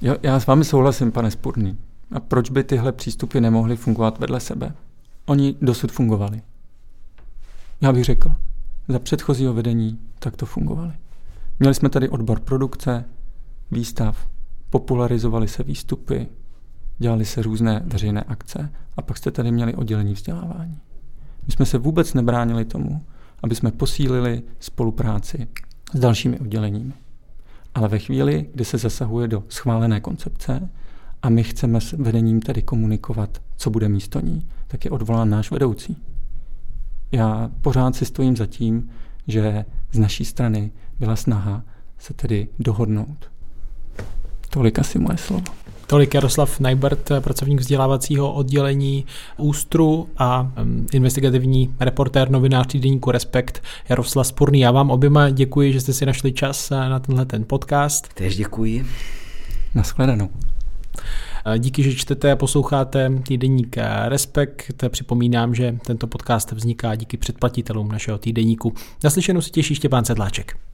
Jo, já s vámi souhlasím, pane Spurný. A proč by tyhle přístupy nemohly fungovat vedle sebe? Oni dosud fungovali. Já bych řekl, za předchozího vedení tak to fungovali. Měli jsme tady odbor produkce, výstav, popularizovaly se výstupy, dělaly se různé veřejné akce a pak jste tady měli oddělení vzdělávání. My jsme se vůbec nebránili tomu, aby jsme posílili spolupráci s dalšími odděleními. Ale ve chvíli, kdy se zasahuje do schválené koncepce a my chceme s vedením tedy komunikovat, co bude místo ní, tak je odvolán náš vedoucí. Já pořád si stojím za tím, že z naší strany byla snaha se tedy dohodnout. Tolik asi moje slovo. Tolik Jaroslav Najbert, pracovník vzdělávacího oddělení Ústru a investigativní reportér novinář týdeníku Respekt Jaroslav Spurný. Já vám oběma děkuji, že jste si našli čas na tenhle ten podcast. Tež děkuji. Naschledanou. Díky, že čtete a posloucháte týdeník Respekt. Připomínám, že tento podcast vzniká díky předplatitelům našeho týdeníku. Naslyšenou si těší Štěpán Sedláček.